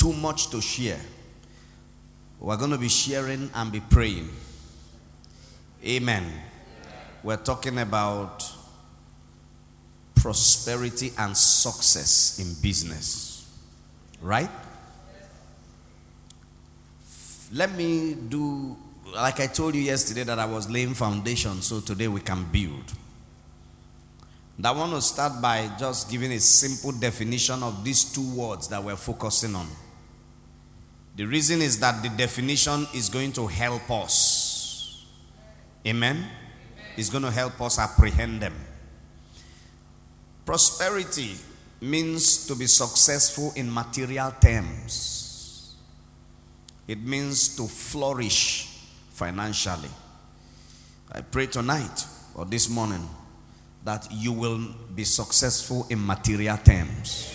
too much to share. We're going to be sharing and be praying. Amen. We're talking about prosperity and success in business. Right? Let me do, like I told you yesterday, that I was laying foundation so today we can build. I want to start by just giving a simple definition of these two words that we're focusing on. The reason is that the definition is going to help us. Amen? It's going to help us apprehend them. Prosperity means to be successful in material terms, it means to flourish financially. I pray tonight or this morning that you will be successful in material terms.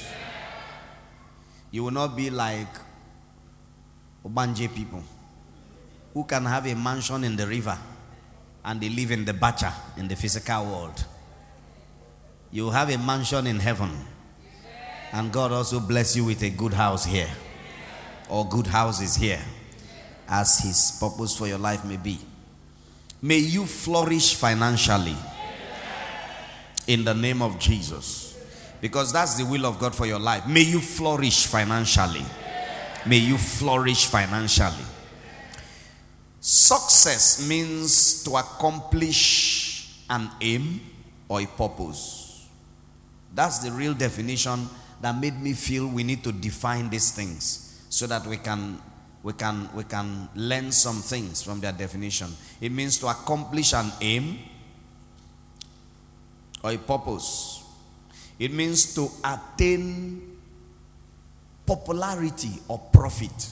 You will not be like Ogbanje people who can have a mansion in the river and they live in the bacha in the physical world. You have a mansion in heaven and God also bless you with a good house here or good houses here as his purpose for your life may be. May you flourish financially in the name of Jesus. Because that's the will of God for your life. May you flourish financially. May you flourish financially. Success means to accomplish an aim or a purpose. That's the real definition that made me feel we need to define these things so that we can we can we can learn some things from their definition. It means to accomplish an aim or a purpose. It means to attain popularity or profit.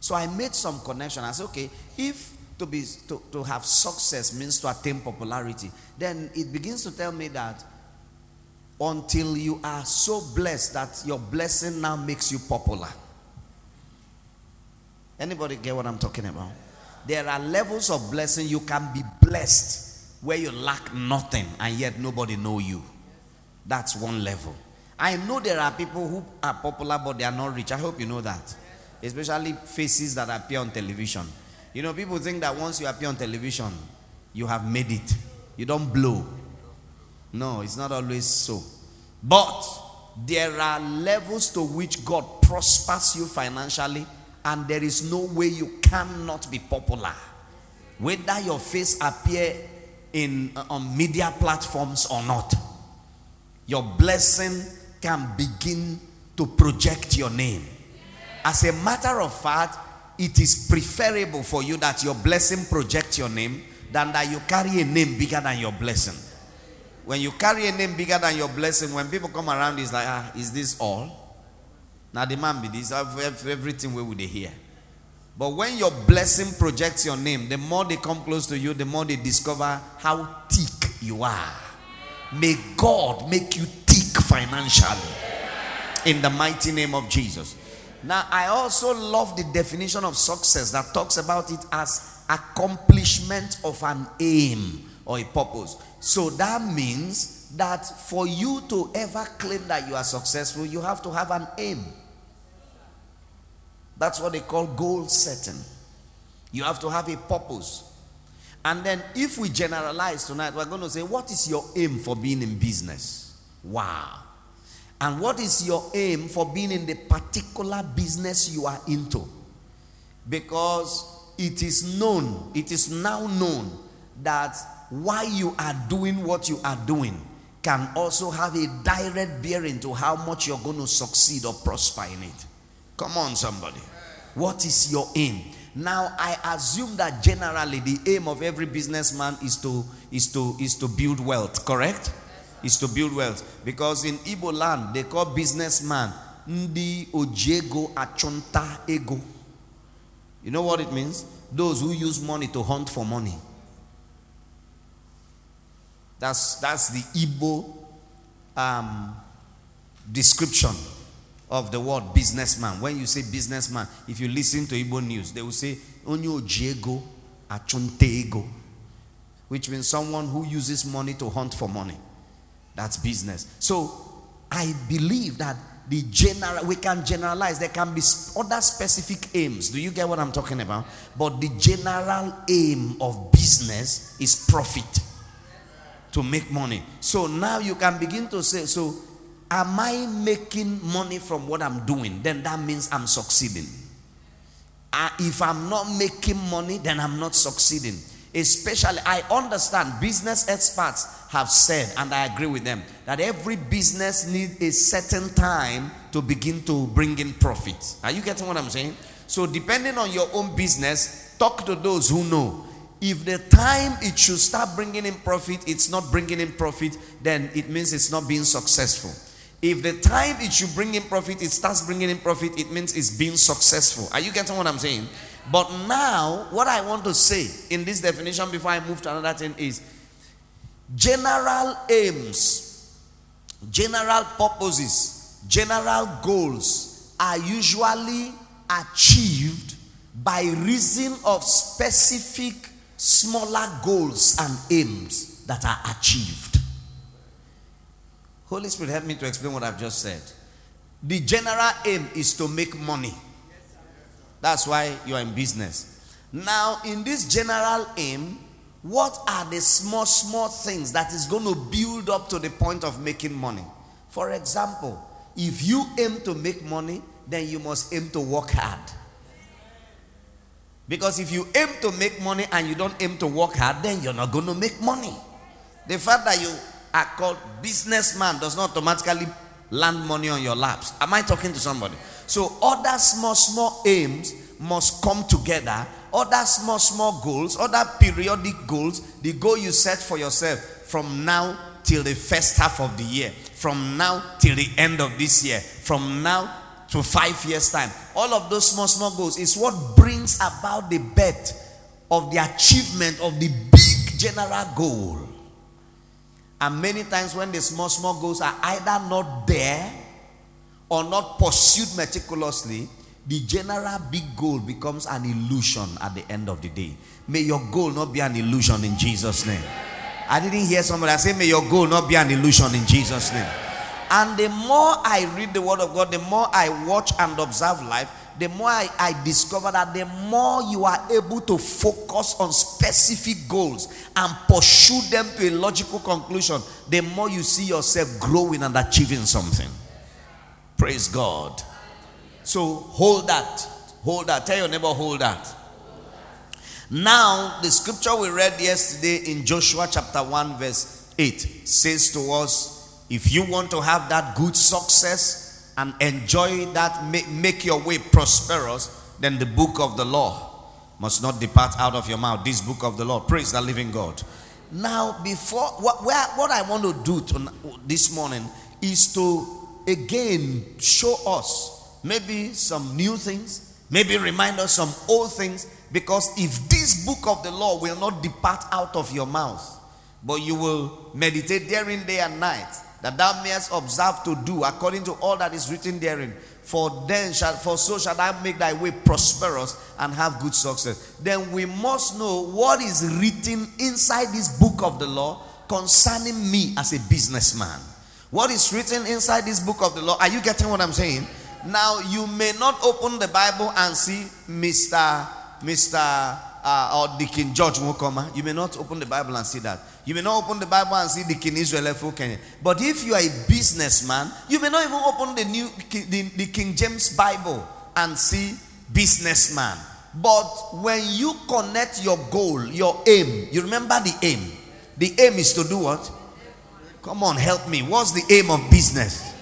So I made some connection. I said, okay, if to be to, to have success means to attain popularity, then it begins to tell me that until you are so blessed that your blessing now makes you popular. Anybody get what I'm talking about? There are levels of blessing you can be blessed where you lack nothing and yet nobody know you. That's one level. I know there are people who are popular but they are not rich. I hope you know that. Especially faces that appear on television. You know, people think that once you appear on television, you have made it. You don't blow. No, it's not always so. But there are levels to which God prospers you financially, and there is no way you cannot be popular. Whether your face appear in uh, on media platforms or not, your blessing can begin to project your name. As a matter of fact, it is preferable for you that your blessing project your name than that you carry a name bigger than your blessing. When you carry a name bigger than your blessing, when people come around, it's like, ah, is this all? Now the man be this, everything where would hear? But when your blessing projects your name, the more they come close to you, the more they discover how thick you are. May God make you financially. In the mighty name of Jesus. Now, I also love the definition of success that talks about it as accomplishment of an aim or a purpose. So that means that for you to ever claim that you are successful, you have to have an aim. That's what they call goal setting. You have to have a purpose. And then, if we generalize tonight, we're going to say, What is your aim for being in business? Wow. And what is your aim for being in the particular business you are into? Because it is known, it is now known that why you are doing what you are doing can also have a direct bearing to how much you're going to succeed or prosper in it. Come on, somebody. What is your aim? Now, I assume that generally the aim of every businessman is to is to is to build wealth. Correct? Is to build wealth because in Igbo land they call businessman ndi ojego achonta ego. You know what it means? Those who use money to hunt for money. That's that's the Igbo um, description of the word businessman. When you say businessman, if you listen to Igbo news, they will say onyo jiego achuntego, which means someone who uses money to hunt for money. That's business. So I believe that the general we can generalize. There can be other specific aims. Do you get what i'm talking about? But the general aim of business is profit. To make money. So now you can begin to say so am i making money from what i'm doing? Then that means i'm succeeding. Uh, if i'm not making money then i'm not succeeding Especially, I understand business experts have said, and I agree with them, that every business needs a certain time to begin to bring in profit. Are you getting what I'm saying? So, depending on your own business, talk to those who know. If the time it should start bringing in profit, it's not bringing in profit, then it means it's not being successful. If the time it should bring in profit, it starts bringing in profit, it means it's being successful. Are you getting what I'm saying? But now, what I want to say in this definition before I move to another thing is general aims, general purposes, general goals are usually achieved by reason of specific smaller goals and aims that are achieved. Holy Spirit, help me to explain what I've just said. The general aim is to make money. That's why you are in business. Now, in this general aim, what are the small, small things that is going to build up to the point of making money? For example, if you aim to make money, then you must aim to work hard. Because if you aim to make money and you don't aim to work hard, then you're not going to make money. The fact that you are called businessman does not automatically land money on your laps. Am I talking to somebody? So other small, small aims must come together. Other small, small goals, other periodic goals, the goal you set for yourself from now till the first half of the year, from now till the end of this year, from now to five years' time. All of those small, small goals is what brings about the birth of the achievement of the big general goal. And many times, when the small, small goals are either not there or not pursued meticulously, the general big goal becomes an illusion at the end of the day. May your goal not be an illusion in Jesus' name. I didn't hear somebody say, May your goal not be an illusion in Jesus' name. And the more I read the Word of God, the more I watch and observe life, the more I, I, discover that the more you are able to focus on specific goals and pursue them to a logical conclusion, the more you see yourself growing and achieving something. Praise God. So hold that. Hold that. Tell your neighbor, hold that. Now, the scripture we read yesterday in Joshua chapter 1, verse 8 says to us if you want to have that good success and enjoy that, make, your way prosperous, then the book of the law must not depart out of your mouth. This book of the law. Praise the living God. Now, before what, what I want to do to, this morning is to again show us maybe some new things, maybe remind us some old things. Because if this book of the law will not depart out of your mouth, but you will meditate therein day and night, that thou mayest observe to do according to all that is written therein. For then shall for so shall I make thy way prosperous and have good success. Then we must know what is written inside this book of the law concerning me as a businessman. What is written inside this book of the law? Are you getting what I'm saying? Now, you may not open the Bible and see Mr. Mr. Uh, or Deacon George Mukoma. You may not open the Bible and see that. You may not open the Bible and see the Deacon Israel Kenya. But if you are a businessman, you may not even open the new the, the King James Bible and see businessman. But when you connect your goal, your aim, you remember the aim. The aim is to do what? Come on, help me. What's the aim of business?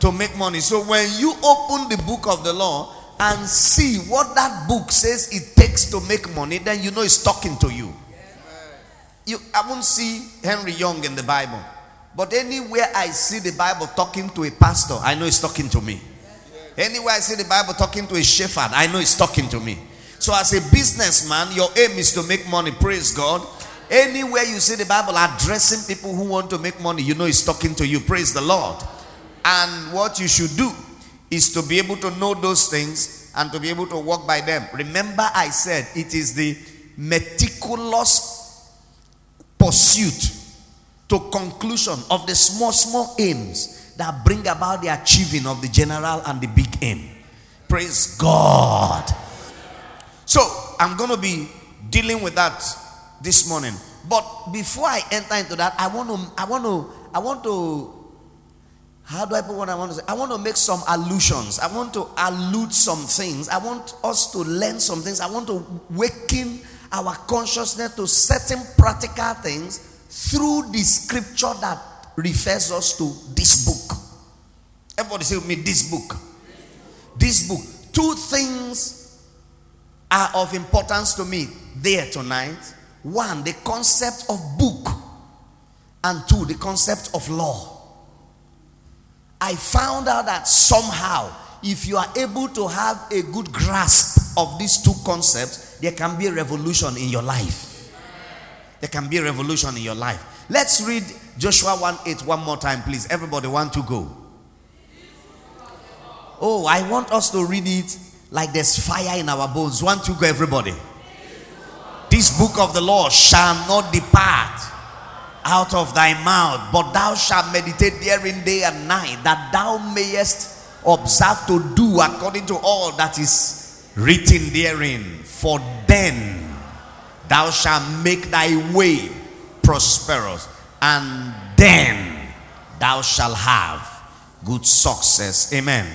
To make money. So when you open the book of the law and see what that book says it takes to make money, then you know it's talking to you. You I won't see Henry Young in the Bible. But anywhere I see the Bible talking to a pastor, I know it's talking to me. Anywhere I see the Bible talking to a shepherd, I know it's talking to me. So, as a businessman, your aim is to make money. Praise God. Anywhere you see the Bible addressing people who want to make money, you know it's talking to you. Praise the Lord. And what you should do is to be able to know those things and to be able to walk by them. Remember, I said it is the meticulous pursuit to conclusion of the small, small aims that bring about the achieving of the general and the big aim. Praise God. So, I'm going to be dealing with that this morning. But before I enter into that, I want to, I want to, I want to, how do I put what I want to say? I want to make some allusions. I want to allude some things. I want us to learn some things. I want to waken our consciousness to certain practical things through the scripture that refers us to this book. Everybody say with me, this book. This book. Two things are of importance to me there tonight. One, the concept of book, and two, the concept of law. I found out that somehow, if you are able to have a good grasp of these two concepts, there can be a revolution in your life. There can be a revolution in your life. Let's read Joshua 1 8 one more time, please. Everybody want to go. Oh, I want us to read it like there's fire in our bones. One to go, everybody. This book of the law shall not depart out of thy mouth, but thou shalt meditate therein day and night, that thou mayest observe to do according to all that is written therein. For then thou shalt make thy way prosperous, and then thou shalt have good success. Amen.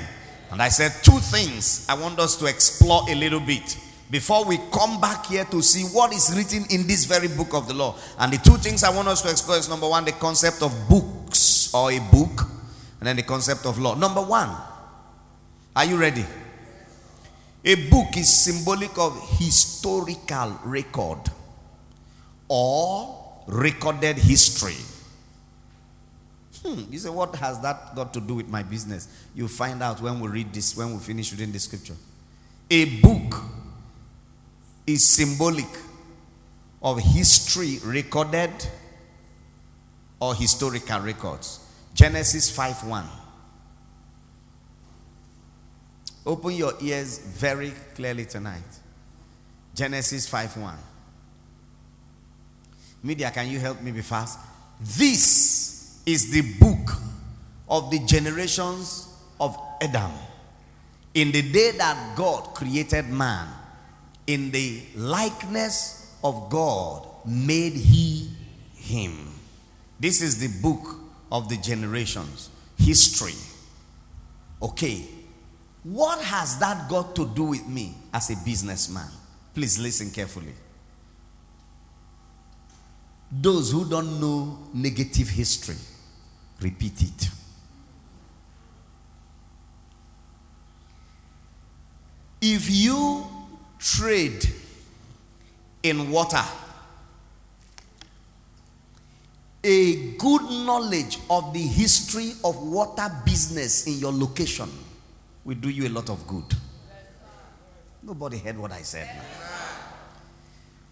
And I said two things I want us to explore a little bit before we come back here to see what is written in this very book of the law. And the two things I want us to explore is number one, the concept of books or a book, and then the concept of law. Number one, are you ready? A book is symbolic of historical record or recorded history. Hmm, you say, what has that got to do with my business? You'll find out when we read this, when we finish reading the scripture. A book is symbolic of history recorded or historical records. Genesis 5 1. Open your ears very clearly tonight. Genesis 5 1. Media, can you help me be fast? This is the book of the generations of Adam. In the day that God created man, in the likeness of God made he him. This is the book of the generations, history. Okay, what has that got to do with me as a businessman? Please listen carefully. Those who don't know negative history, repeat it. If you trade in water, a good knowledge of the history of water business in your location will do you a lot of good. Nobody heard what I said.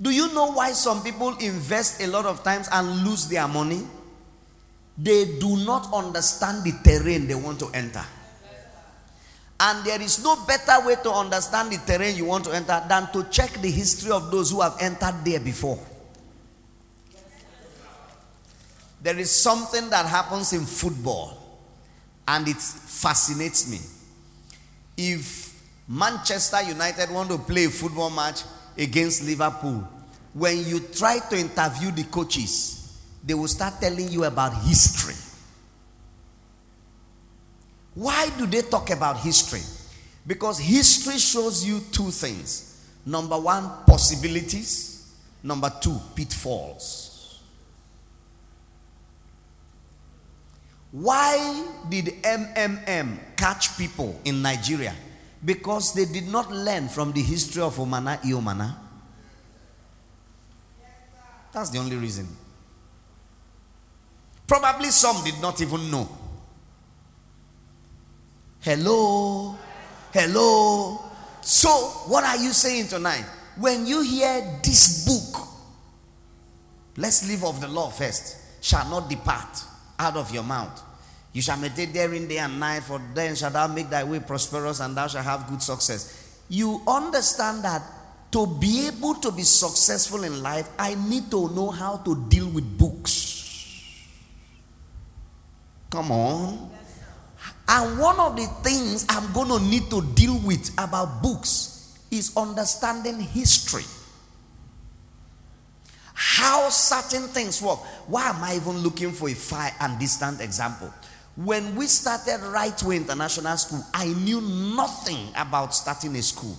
Do you know why some people invest a lot of times and lose their money? They do not understand the terrain they want to enter. And there is no better way to understand the terrain you want to enter than to check the history of those who have entered there before. There is something that happens in football and it fascinates me. If Manchester United want to play a football match against Liverpool, when you try to interview the coaches, they will start telling you about history. Why do they talk about history? Because history shows you two things. Number one, possibilities. Number two, pitfalls. Why did MMM catch people in Nigeria? Because they did not learn from the history of Omana Iomana. That's the only reason. Probably some did not even know. Hello? Hello? So, what are you saying tonight? When you hear this book, let's leave off the law first, shall not depart out of your mouth. You shall meditate therein day and night, for then shall thou make thy way prosperous, and thou shalt have good success. You understand that to be able to be successful in life, I need to know how to deal with books. Come on. And one of the things I'm going to need to deal with about books is understanding history. How certain things work. Why am I even looking for a far and distant example? When we started Right Way International School, I knew nothing about starting a school.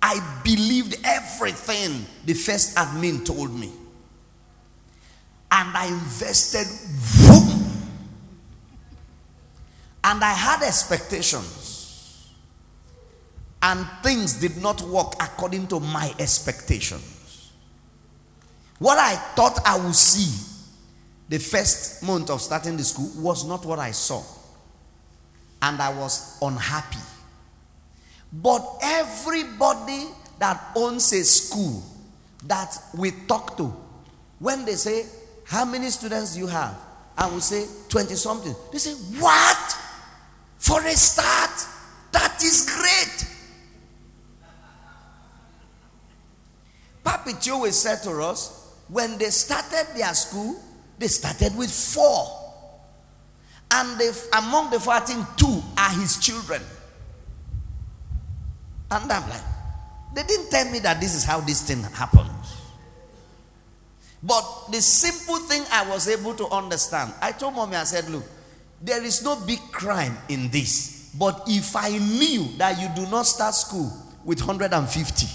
I believed everything the first admin told me. And I invested. And I had expectations. And things did not work according to my expectations. What I thought I would see the first month of starting the school was not what I saw. And I was unhappy. But everybody that owns a school that we talk to, when they say, How many students do you have? I will say 20 something. They say, What? For a start, that is great. Papi Tiowe said to us, when they started their school, they started with four. And they, among the 14, two are his children. And I'm like, they didn't tell me that this is how this thing happens. But the simple thing I was able to understand, I told mommy, I said, look, there is no big crime in this. But if I knew that you do not start school with 150,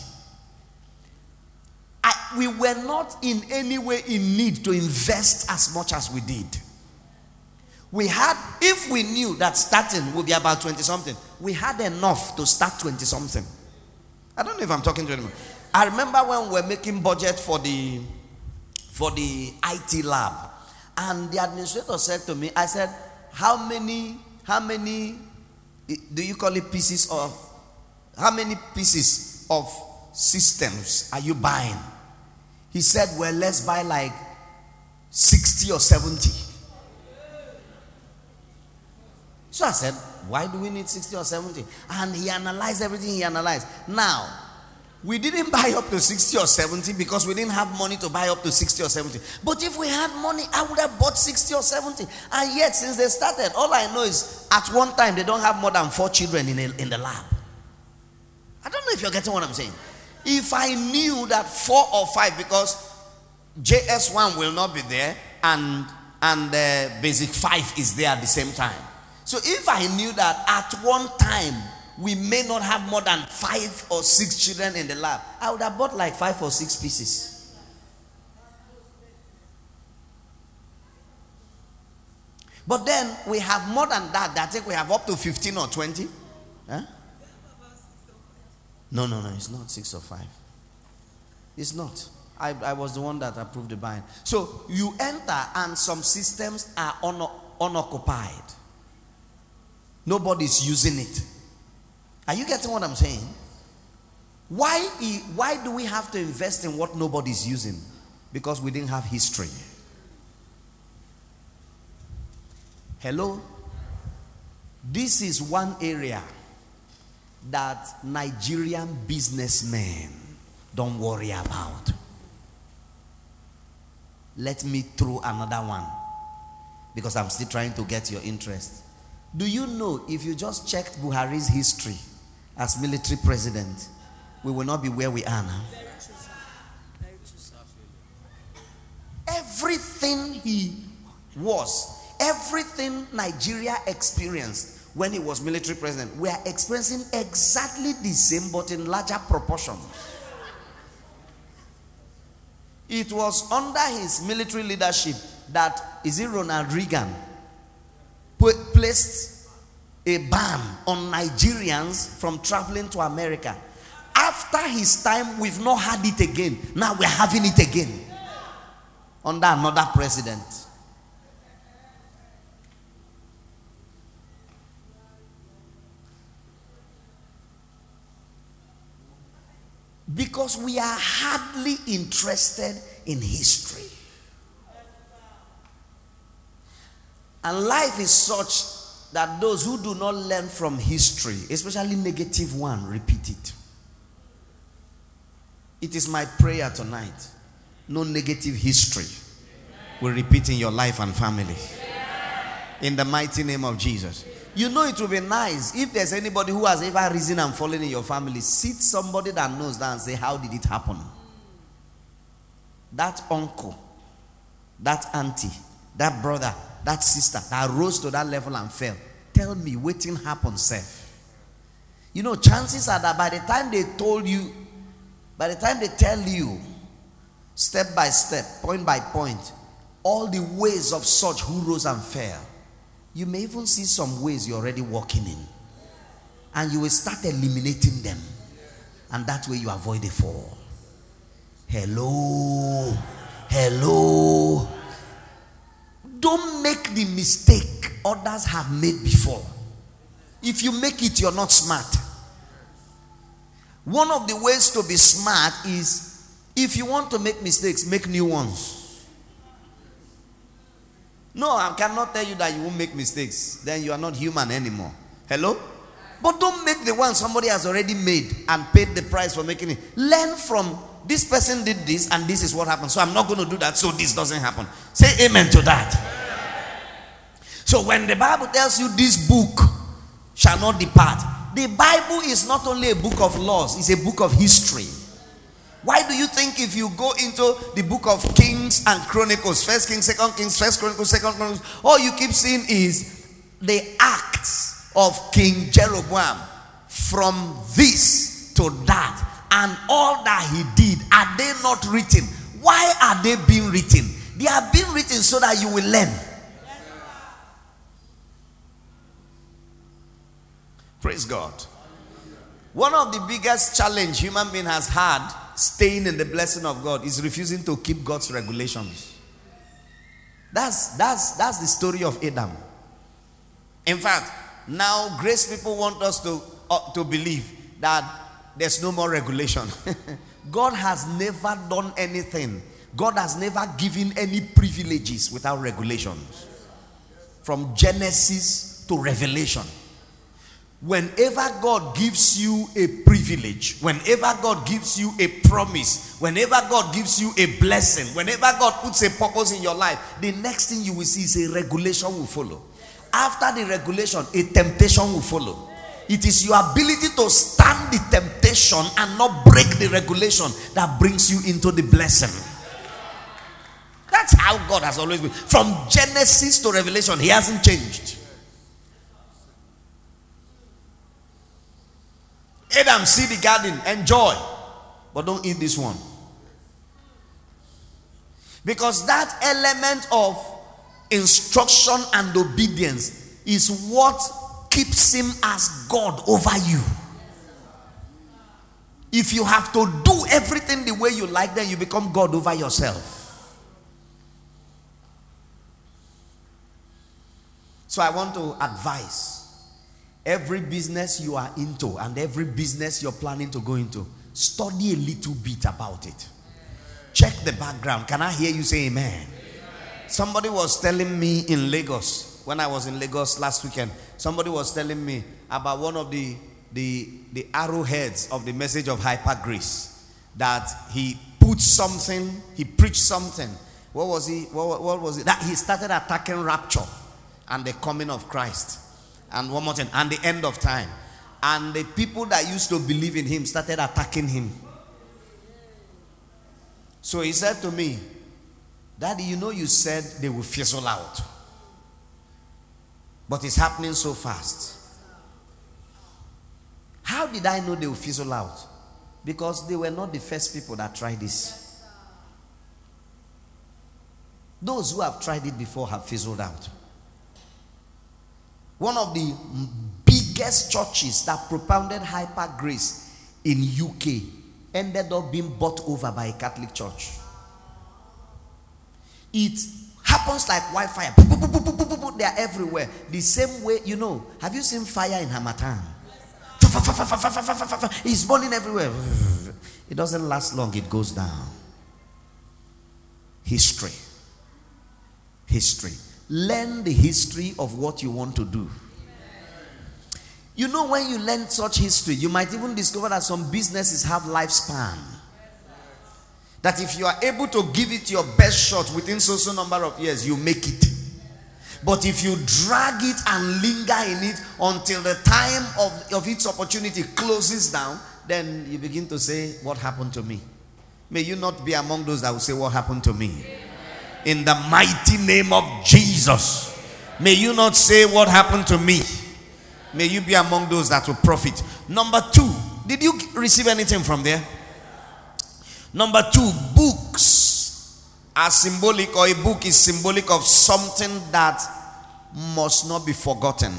I, we were not in any way in need to invest as much as we did. We had, if we knew that starting would be about 20 something, we had enough to start 20 something. I don't know if I'm talking to anyone. I remember when we were making budget for the for the IT lab, and the administrator said to me, I said, how many, how many, do you call it pieces of, how many pieces of systems are you buying? He said, well, let's buy like 60 or 70. So I said, why do we need 60 or 70? And he analyzed everything he analyzed. Now, we didn't buy up to 60 or 70 because we didn't have money to buy up to 60 or 70. But if we had money, I would have bought 60 or 70. And yet, since they started, all I know is at one time they don't have more than four children in, a, in the lab. I don't know if you're getting what I'm saying. If I knew that four or five, because JS1 will not be there and, and uh, basic five is there at the same time. So if I knew that at one time we may not have more than five or six children in the lab. I would have bought like five or six pieces. But then we have more than that. I think we have up to 15 or 20. Huh? No, no, no, it's not six or five. It's not. I, I was the one that approved the buying. So you enter, and some systems are un, unoccupied. Nobody's using it. Are you getting what I'm saying? Why, why do we have to invest in what nobody's using? Because we didn't have history. Hello? This is one area that Nigerian businessmen don't worry about. Let me throw another one because I'm still trying to get your interest. Do you know if you just checked Buhari's history? As military president, we will not be where we are now. Everything he was, everything Nigeria experienced when he was military president, we are experiencing exactly the same but in larger proportion. It was under his military leadership that, is it Ronald Reagan, placed a ban on Nigerians from traveling to America. After his time, we've not had it again. Now we're having it again under another president. Because we are hardly interested in history. And life is such that those who do not learn from history, especially negative one, repeat it. It is my prayer tonight. No negative history will repeat in your life and family. In the mighty name of Jesus. You know it will be nice if there's anybody who has ever risen and fallen in your family, sit somebody that knows that and say, How did it happen? That uncle, that auntie, that brother, that sister that rose to that level and fell. Tell me, waiting happen, safe. You know, chances are that by the time they told you, by the time they tell you, step by step, point by point, all the ways of such who rose and fell, you may even see some ways you're already walking in. And you will start eliminating them. And that way you avoid the fall. Hello. Hello. Don't make the mistake others have made before. If you make it, you're not smart. One of the ways to be smart is if you want to make mistakes, make new ones. No, I cannot tell you that you won't make mistakes. Then you are not human anymore. Hello? But don't make the one somebody has already made and paid the price for making it. Learn from this person did this and this is what happened. So I'm not going to do that so this doesn't happen. Say amen to that. So when the Bible tells you this book shall not depart, the Bible is not only a book of laws, it's a book of history. Why do you think if you go into the book of Kings and Chronicles, First Kings, Second Kings, First Chronicles, Second Chronicles, all you keep seeing is the acts of King Jeroboam from this to that and all that he did are they not written? Why are they being written? They are being written so that you will learn. Praise god. One of the biggest challenge human being has had staying in the blessing of god is refusing to keep god's regulations. That's that's that's the story of adam. In fact now grace people want us to uh, to believe that there's no more regulation. God has never done anything. God has never given any privileges without regulations. From Genesis to Revelation. Whenever God gives you a privilege, whenever God gives you a promise, whenever God gives you a blessing, whenever God puts a purpose in your life, the next thing you will see is a regulation will follow. After the regulation, a temptation will follow. It is your ability to stand the temptation and not break the regulation that brings you into the blessing. That's how God has always been. From Genesis to Revelation, He hasn't changed. Adam, see the garden, enjoy, but don't eat this one. Because that element of instruction and obedience is what keeps him as God over you. If you have to do everything the way you like, then you become God over yourself. So I want to advise every business you are into and every business you're planning to go into, study a little bit about it. Check the background. Can I hear you say amen? amen? Somebody was telling me in Lagos when I was in Lagos last weekend, somebody was telling me about one of the, the, the arrowheads of the message of hyper grace. That he put something, he preached something. What was he? What, what was it? That he started attacking rapture and the coming of Christ. And one more thing, and the end of time. And the people that used to believe in him started attacking him. So he said to me, Daddy, you know, you said they will fizzle out. But it's happening so fast. How did I know they will fizzle out? Because they were not the first people that tried this. Those who have tried it before have fizzled out. One of the biggest churches that propounded hyper grace in UK ended up being bought over by a Catholic church. It happens like wildfire. They are everywhere. The same way, you know, have you seen fire in Harmattan? It's burning everywhere. It doesn't last long, it goes down. History. History. Learn the history of what you want to do. You know, when you learn such history, you might even discover that some businesses have lifespan. That if you are able to give it your best shot within so so number of years, you make it. But if you drag it and linger in it until the time of, of its opportunity closes down, then you begin to say, What happened to me? May you not be among those that will say, What happened to me? In the mighty name of Jesus. May you not say, What happened to me? May you be among those that will profit. Number two, did you receive anything from there? Number two, books are symbolic, or a book is symbolic of something that must not be forgotten.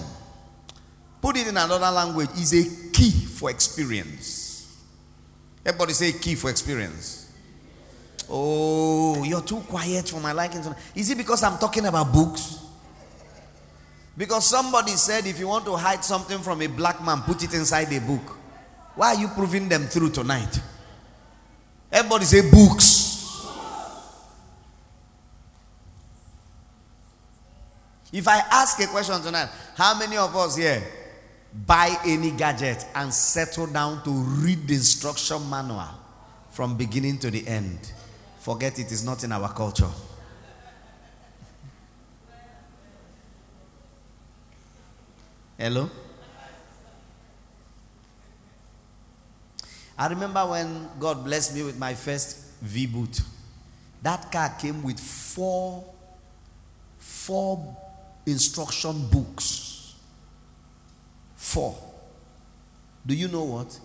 Put it in another language, is a key for experience. Everybody say key for experience. Oh, you're too quiet for my liking. Is it because I'm talking about books? Because somebody said if you want to hide something from a black man, put it inside a book. Why are you proving them through tonight? Everybody say books. If I ask a question tonight, how many of us here buy any gadget and settle down to read the instruction manual from beginning to the end? Forget it is not in our culture. Hello? I remember when God blessed me with my first V boot. That car came with four, four instruction books. Four. Do you know what?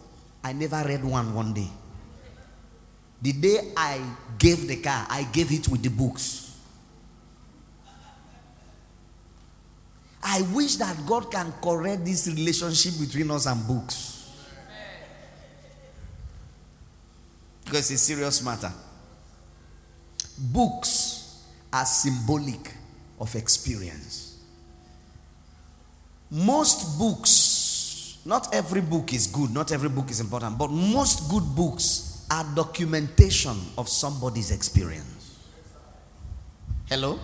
I never read one one day. The day I gave the car, I gave it with the books. I wish that God can correct this relationship between us and books. Because it's a serious matter. Books are symbolic of experience. Most books, not every book is good, not every book is important, but most good books are documentation of somebody's experience. Hello?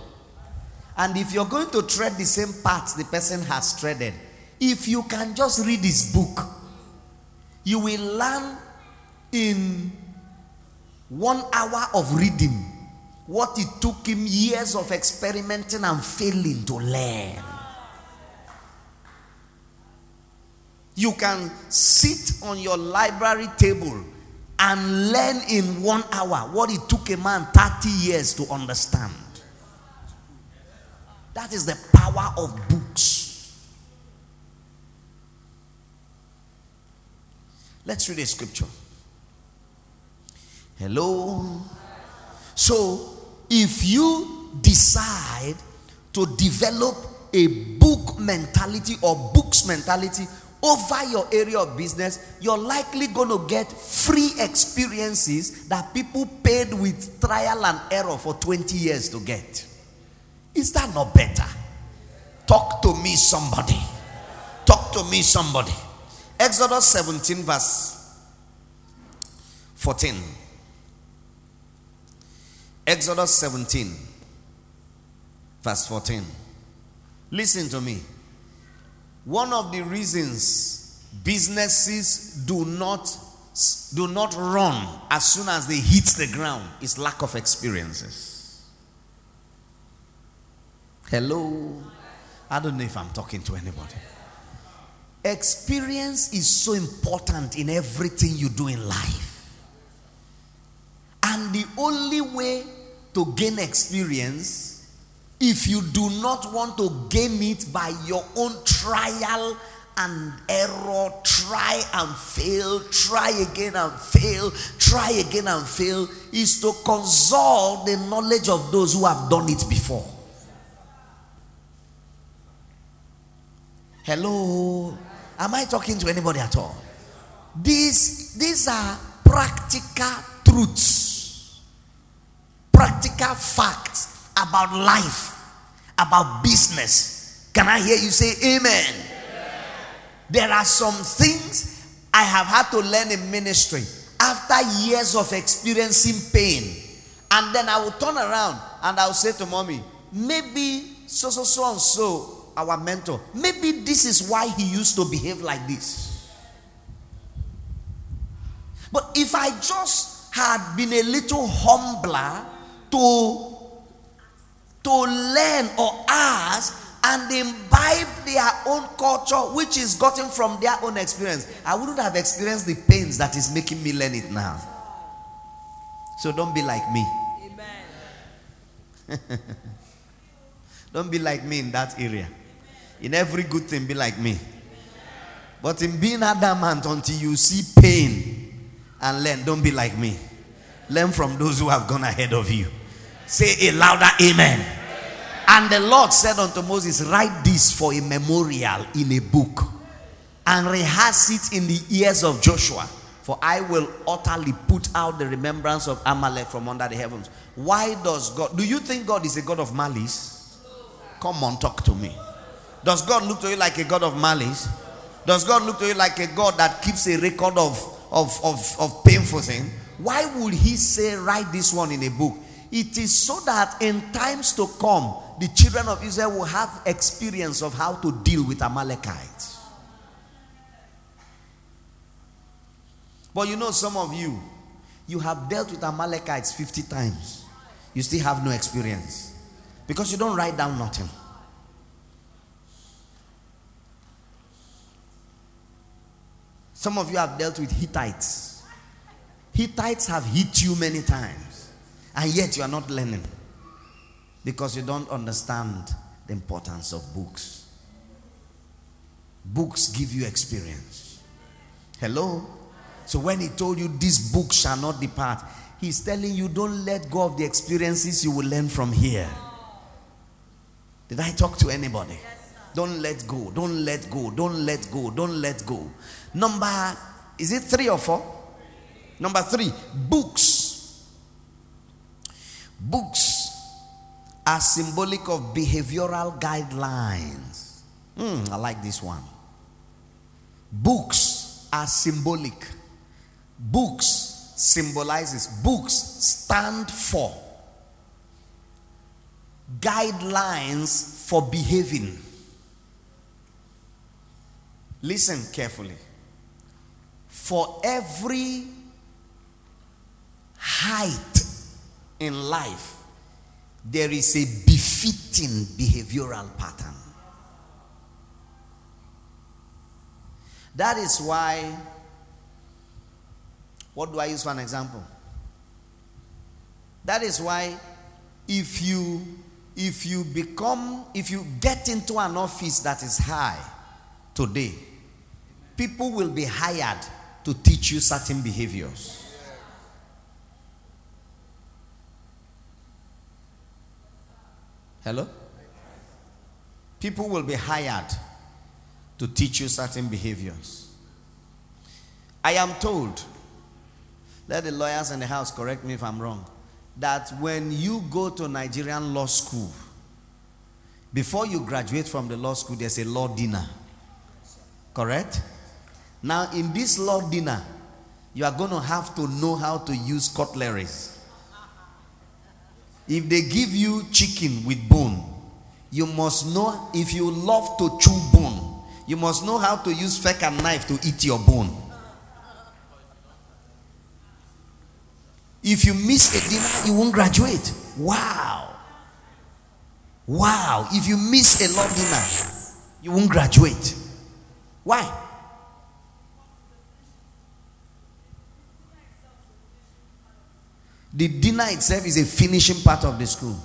And if you're going to tread the same path the person has treaded, if you can just read his book, you will learn in one hour of reading what it took him years of experimenting and failing to learn. You can sit on your library table and learn in one hour what it took a man 30 years to understand. That is the power of books. Let's read a scripture. Hello? So, if you decide to develop a book mentality or books mentality over your area of business, you're likely going to get free experiences that people paid with trial and error for 20 years to get. Is that not better? Talk to me, somebody. Talk to me, somebody. Exodus 17, verse 14. Exodus 17, verse 14. Listen to me. One of the reasons businesses do not do not run as soon as they hit the ground is lack of experiences. Hello. I don't know if I'm talking to anybody. Experience is so important in everything you do in life. And the only way to gain experience, if you do not want to gain it by your own trial and error, try and fail, try again and fail, try again and fail, is to consult the knowledge of those who have done it before. Hello? Am I talking to anybody at all? These, these are practical truths, practical facts about life, about business. Can I hear you say amen? amen? There are some things I have had to learn in ministry after years of experiencing pain. And then I will turn around and I'll say to mommy, maybe so, so, so, and so our mentor. Maybe this is why he used to behave like this. But if I just had been a little humbler to, to learn or ask, and imbibe their own culture, which is gotten from their own experience, I wouldn't have experienced the pains that is making me learn it now. So don't be like me. Don't be like me in that area. In every good thing, be like me. But in being adamant until you see pain and learn, don't be like me. Learn from those who have gone ahead of you. Say a louder amen. And the Lord said unto Moses, Write this for a memorial in a book and rehearse it in the ears of Joshua. For I will utterly put out the remembrance of Amalek from under the heavens. Why does God? Do you think God is a God of malice? Come on, talk to me. Does God look to you like a God of malice? Does God look to you like a God that keeps a record of, of, of, of painful things? Why would He say, write this one in a book? It is so that in times to come, the children of Israel will have experience of how to deal with Amalekites. But you know, some of you, you have dealt with Amalekites 50 times. You still have no experience because you don't write down nothing. Some of you have dealt with Hittites. Hittites have hit you many times. And yet you are not learning because you don't understand the importance of books. Books give you experience. Hello? So when he told you this book shall not depart, he's telling you don't let go of the experiences you will learn from here. Did I talk to anybody? Don't let go. Don't let go. Don't let go. Don't let go. Number, is it three or four? Number three, books Books are symbolic of behavioral guidelines. Mm, I like this one. Books are symbolic. Books symbolizes, books stand for guidelines for behaving. Listen carefully. For every height in life, there is a befitting behavioral pattern. That is why, what do I use for an example? That is why if you if you become if you get into an office that is high today, people will be hired to teach you certain behaviors. Hello? People will be hired to teach you certain behaviors. I am told, let the lawyers in the house correct me if I'm wrong, that when you go to Nigerian law school, before you graduate from the law school, there's a law dinner. Correct? Now, in this law dinner, you are going to have to know how to use cutleries. If they give you chicken with bone, you must know if you love to chew bone, you must know how to use fork and knife to eat your bone. If you miss a dinner, you won't graduate. Wow. Wow. If you miss a love dinner, you won't graduate. Why? The dinner itself is a finishing part of the school.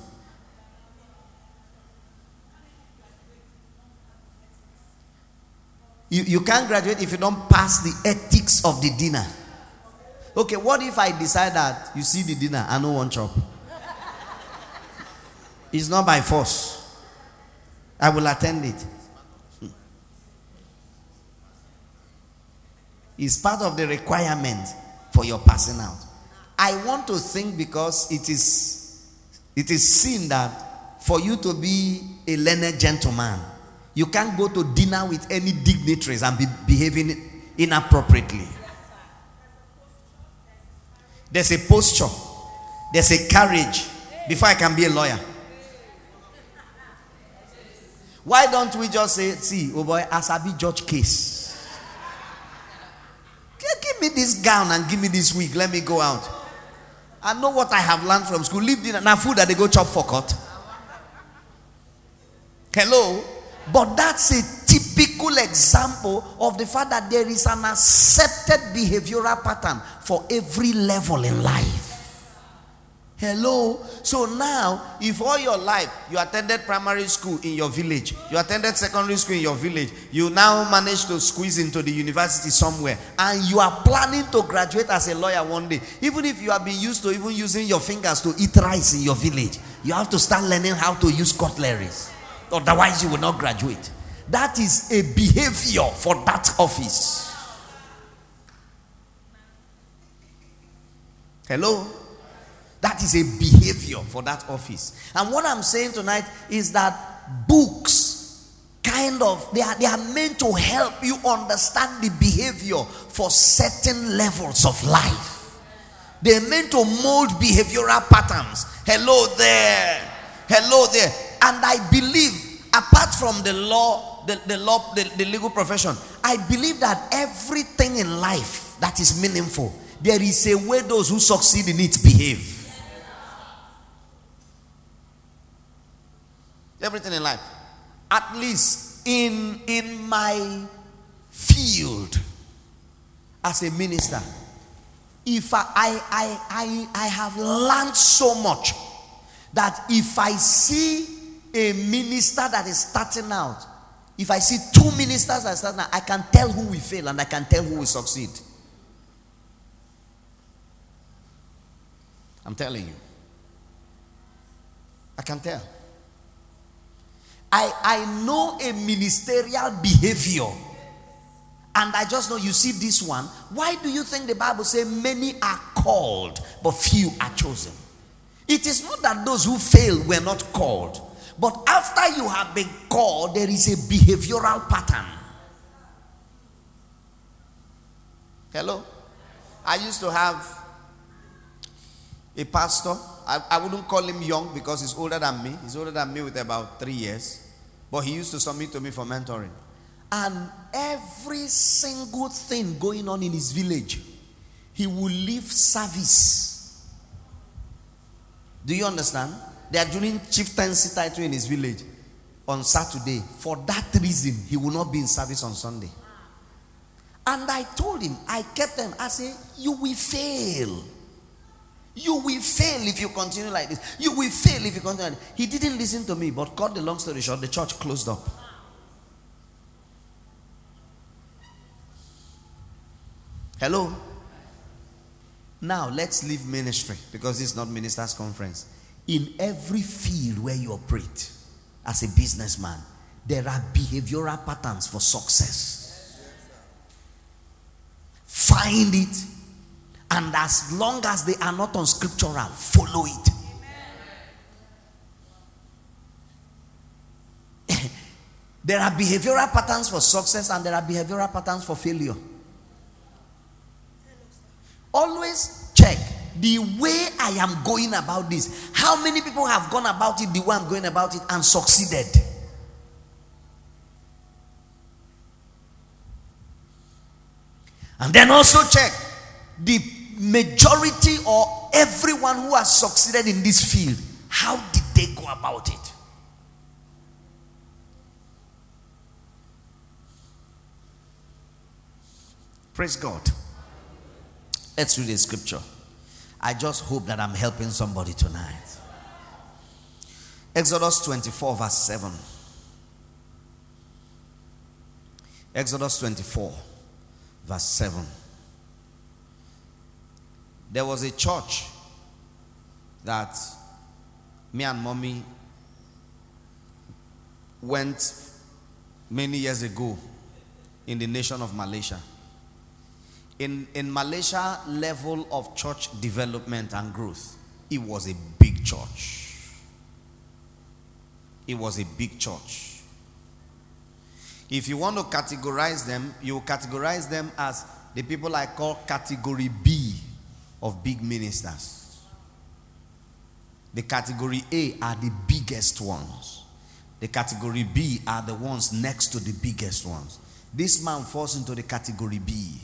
You, you can't graduate if you don't pass the ethics of the dinner. Okay, what if I decide that you see the dinner, I know one chop? It's not by force. I will attend it. It's part of the requirement for your passing out. I want to think because it is it is seen that for you to be a learned gentleman, you can't go to dinner with any dignitaries and be behaving inappropriately. There's a posture, there's a courage before I can be a lawyer. Why don't we just say, see, oh boy, as I be judge case. Give me this gown and give me this wig. Let me go out. I know what I have learned from school. Leave dinner. Now food that they go chop for cut. Hello? But that's a typical example of the fact that there is an accepted behavioral pattern for every level in life. Hello. So now, if all your life you attended primary school in your village, you attended secondary school in your village, you now manage to squeeze into the university somewhere, and you are planning to graduate as a lawyer one day, even if you have been used to even using your fingers to eat rice in your village, you have to start learning how to use cutleries. Otherwise, you will not graduate. That is a behavior for that office. Hello? That is a behavior for that office. And what I'm saying tonight is that books kind of they are, they are meant to help you understand the behavior for certain levels of life. They're meant to mold behavioral patterns. Hello there. Hello there. And I believe, apart from the law, the, the law, the, the legal profession, I believe that everything in life that is meaningful, there is a way those who succeed in it behave. Everything in life. At least in in my field as a minister, if I I I I, have learned so much that if I see a minister that is starting out, if I see two ministers that are starting out, I can tell who will fail and I can tell who will succeed. I'm telling you. I can tell. I, I know a ministerial behavior. And I just know you see this one. Why do you think the Bible says many are called, but few are chosen? It is not that those who fail were not called, but after you have been called, there is a behavioral pattern. Hello? I used to have a pastor. I, I wouldn't call him young because he's older than me. He's older than me with about three years. But he used to submit to me for mentoring. And every single thing going on in his village, he will leave service. Do you understand? They are doing chieftaincy title in his village on Saturday. For that reason, he will not be in service on Sunday. And I told him, I kept him, I said, You will fail. You will fail if you continue like this. You will fail if you continue. Like he didn't listen to me, but cut the long story short, the church closed up. Hello? Now let's leave ministry because it's not ministers' conference. In every field where you operate as a businessman, there are behavioral patterns for success. Find it and as long as they are not unscriptural, follow it. there are behavioral patterns for success and there are behavioral patterns for failure. Always check the way I am going about this. How many people have gone about it the way I'm going about it and succeeded? And then also check the majority or everyone who has succeeded in this field, how did they go about it? Praise God. Let's read the scripture. I just hope that I'm helping somebody tonight. Exodus 24, verse 7. Exodus 24, verse 7 there was a church that me and mommy went many years ago in the nation of Malaysia. In, in Malaysia level of church development and growth, it was a big church. It was a big church. If you want to categorize them, you categorize them as the people I call category B of big ministers. The category A are the biggest ones. The category B are the ones next to the biggest ones. This man falls into the category B.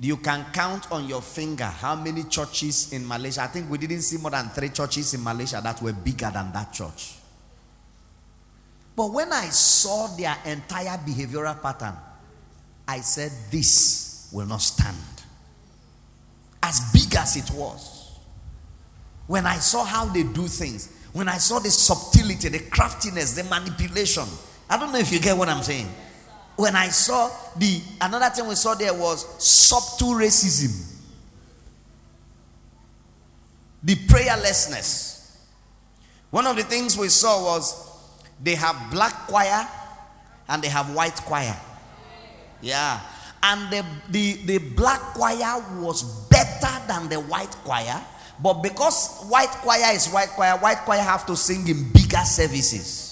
You can count on your finger how many churches in Malaysia. I think we didn't see more than three churches in Malaysia that were bigger than that church. But when I saw their entire behavioral pattern, I said, This will not stand. As big as it was. When I saw how they do things, when I saw the subtlety, the craftiness, the manipulation, I don't know if you get what I'm saying. When I saw the another thing we saw there was subtle racism, the prayerlessness. One of the things we saw was they have black choir and they have white choir. Yeah. And the, the, the black choir was than the white choir. But because white choir is white choir, white choir have to sing in bigger services.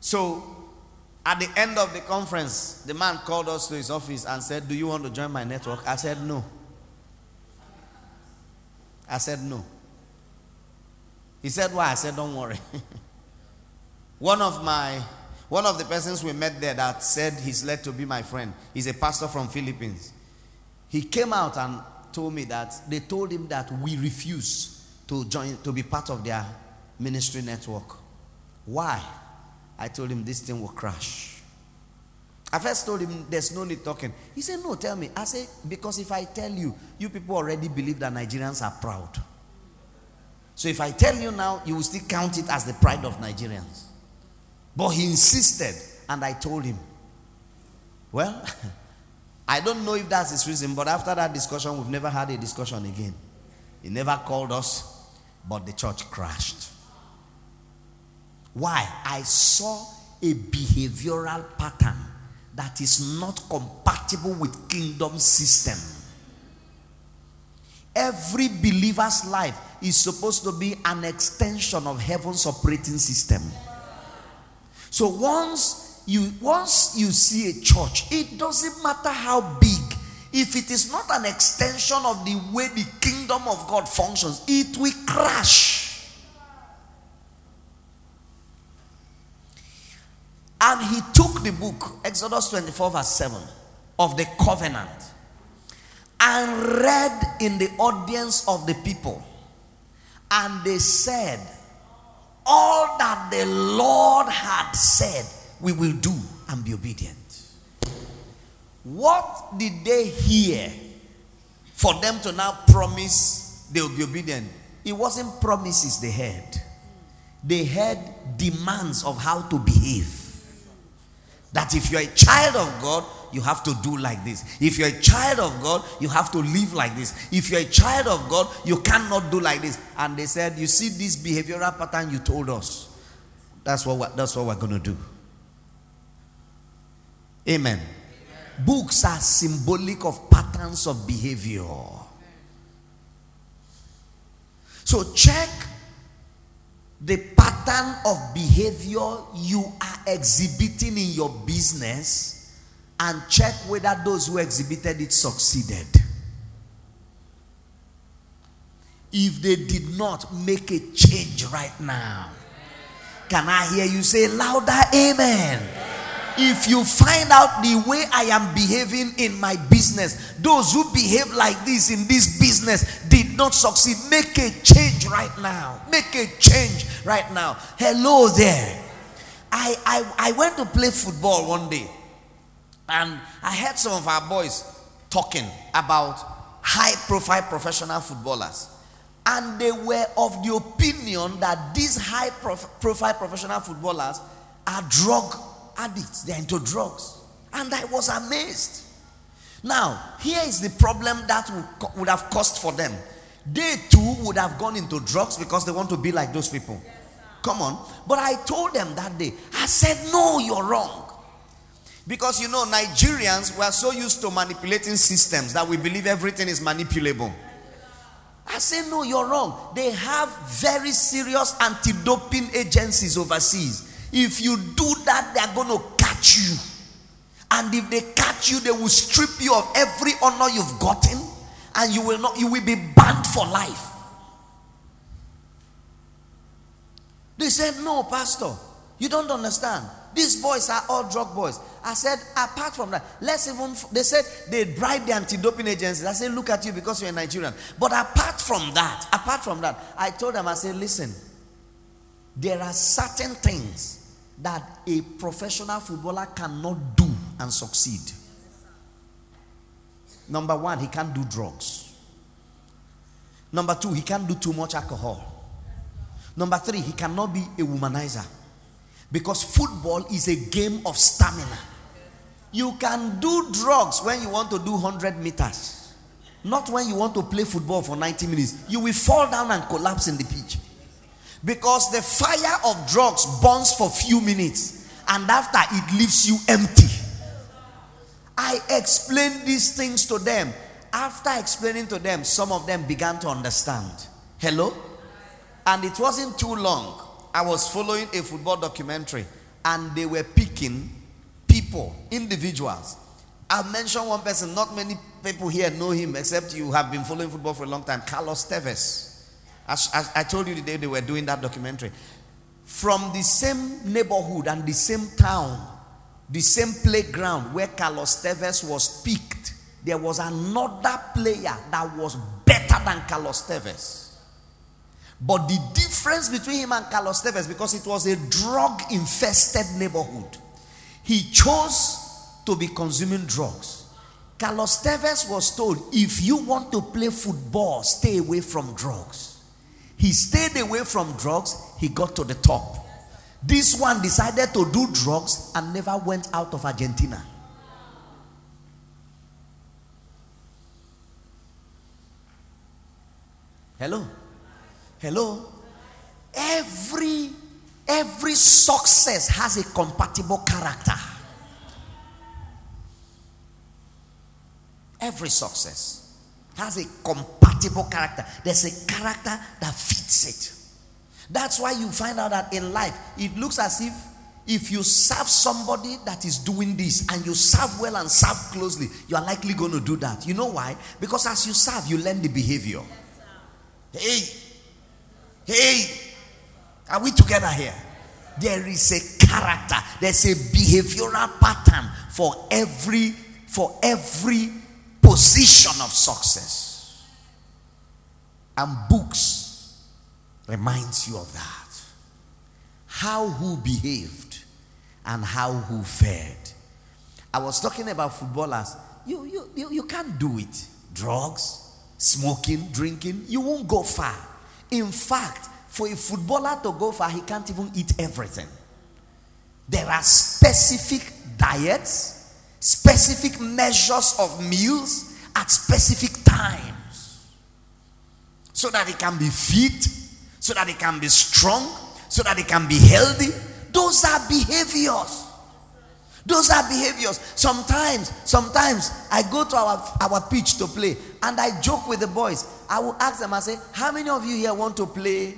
So at the end of the conference, the man called us to his office and said, Do you want to join my network? I said, No. I said, No. He said, Why? I said, Don't worry. one of my one of the persons we met there that said he's led to be my friend, he's a pastor from Philippines. He came out and told me that they told him that we refuse to join to be part of their ministry network. Why? I told him this thing will crash. I first told him there's no need talking. He said, No, tell me. I said, Because if I tell you, you people already believe that Nigerians are proud. So if I tell you now, you will still count it as the pride of Nigerians. But he insisted, and I told him, Well, I don't know if that's his reason, but after that discussion, we've never had a discussion again. He never called us, but the church crashed. Why? I saw a behavioral pattern that is not compatible with kingdom system. Every believer's life is supposed to be an extension of heaven's operating system. So once you once you see a church, it doesn't matter how big. If it is not an extension of the way the kingdom of God functions, it will crash. And he took the book, Exodus 24, verse 7, of the covenant, and read in the audience of the people. And they said, All that the Lord had said, we will do and be obedient. What did they hear for them to now promise they will be obedient? It wasn't promises they heard, they heard demands of how to behave. That if you're a child of God, you have to do like this. If you're a child of God, you have to live like this. If you're a child of God, you cannot do like this. And they said, You see this behavioral pattern you told us. That's what we're, that's what we're going to do. Amen. Amen. Books are symbolic of patterns of behavior. So check the pattern of behavior you are exhibiting in your business and check whether those who exhibited it succeeded. If they did not make a change right now, can I hear you say louder, Amen? if you find out the way I am behaving in my business, those who behave like this in this business did not succeed. Make a change right now. Make a change right now. Hello there. I, I, I went to play football one day and I heard some of our boys talking about high profile professional footballers. And they were of the opinion that these high prof- profile professional footballers are drug addicts, they're into drugs. And I was amazed. Now, here is the problem that would, would have cost for them. They too would have gone into drugs because they want to be like those people. Come on. But I told them that day, I said, No, you're wrong. Because you know, Nigerians we are so used to manipulating systems that we believe everything is manipulable. I say, No, you're wrong. They have very serious anti doping agencies overseas. If you do that, they are going to catch you. And if they catch you, they will strip you of every honor you've gotten, and you will not, you will be banned for life. They said, No, Pastor. You don't understand. These boys are all drug boys. I said, apart from that, let's even, they said they bribe the anti doping agencies. I said, look at you because you're a Nigerian. But apart from that, apart from that, I told them, I said, listen, there are certain things that a professional footballer cannot do and succeed. Number one, he can't do drugs. Number two, he can't do too much alcohol. Number three, he cannot be a womanizer. Because football is a game of stamina. You can do drugs when you want to do 100 meters, not when you want to play football for 90 minutes. You will fall down and collapse in the pitch. Because the fire of drugs burns for few minutes and after it leaves you empty. I explained these things to them. After explaining to them, some of them began to understand. Hello? And it wasn't too long. I was following a football documentary and they were picking people, individuals. I'll mention one person, not many people here know him except you have been following football for a long time Carlos Tevez. As, as I told you the day they were doing that documentary. From the same neighborhood and the same town, the same playground where Carlos Tevez was picked, there was another player that was better than Carlos Tevez. But the difference between him and Carlos Tevez, because it was a drug infested neighborhood, he chose to be consuming drugs. Carlos Tevez was told, if you want to play football, stay away from drugs. He stayed away from drugs, he got to the top. This one decided to do drugs and never went out of Argentina. Hello? Hello? Every every success has a compatible character. Every success has a compatible character. There's a character that fits it. That's why you find out that in life it looks as if if you serve somebody that is doing this and you serve well and serve closely, you are likely going to do that. You know why? Because as you serve, you learn the behavior. Hey, Hey, are we together here? There is a character, there's a behavioral pattern for every for every position of success. And books reminds you of that. How who behaved and how who fared. I was talking about footballers. You, you, you, you can't do it. Drugs, smoking, drinking, you won't go far. In fact, for a footballer to go far, he can't even eat everything. There are specific diets, specific measures of meals at specific times so that he can be fit, so that he can be strong, so that he can be healthy. Those are behaviors. Those are behaviors. Sometimes, sometimes I go to our, our pitch to play and I joke with the boys. I will ask them, I say, How many of you here want to play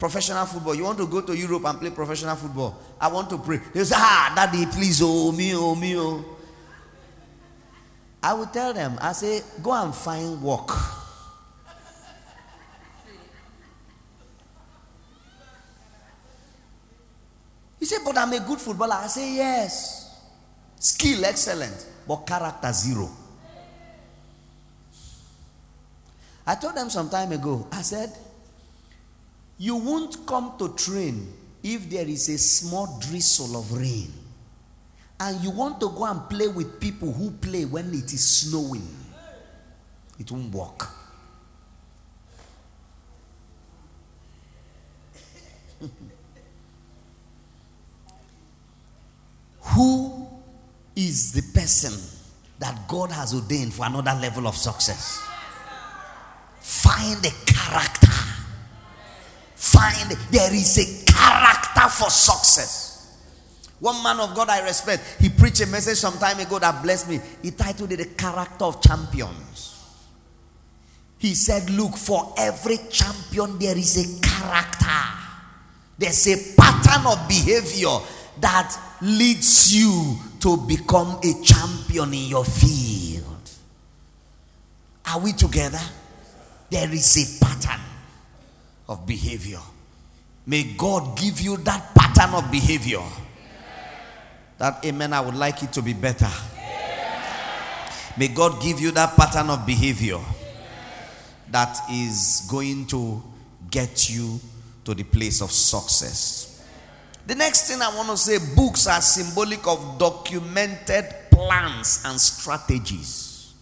professional football? You want to go to Europe and play professional football? I want to pray. They say, Ah, daddy, please, oh, me, oh, me, oh. I will tell them, I say, Go and find work. He said, But I'm a good footballer. I say, Yes. Skill excellent, but character zero. I told them some time ago, I said, You won't come to train if there is a small drizzle of rain. And you want to go and play with people who play when it is snowing. It won't work. who is the person that God has ordained for another level of success. Find a character. Find there is a character for success. One man of God I respect, he preached a message some time ago that blessed me. He titled it The Character of Champions. He said, Look, for every champion, there is a character, there's a pattern of behavior that leads you to become a champion in your field. Are we together? There is a pattern of behavior. May God give you that pattern of behavior. That amen, I would like it to be better. May God give you that pattern of behavior that is going to get you to the place of success. The next thing I want to say books are symbolic of documented plans and strategies.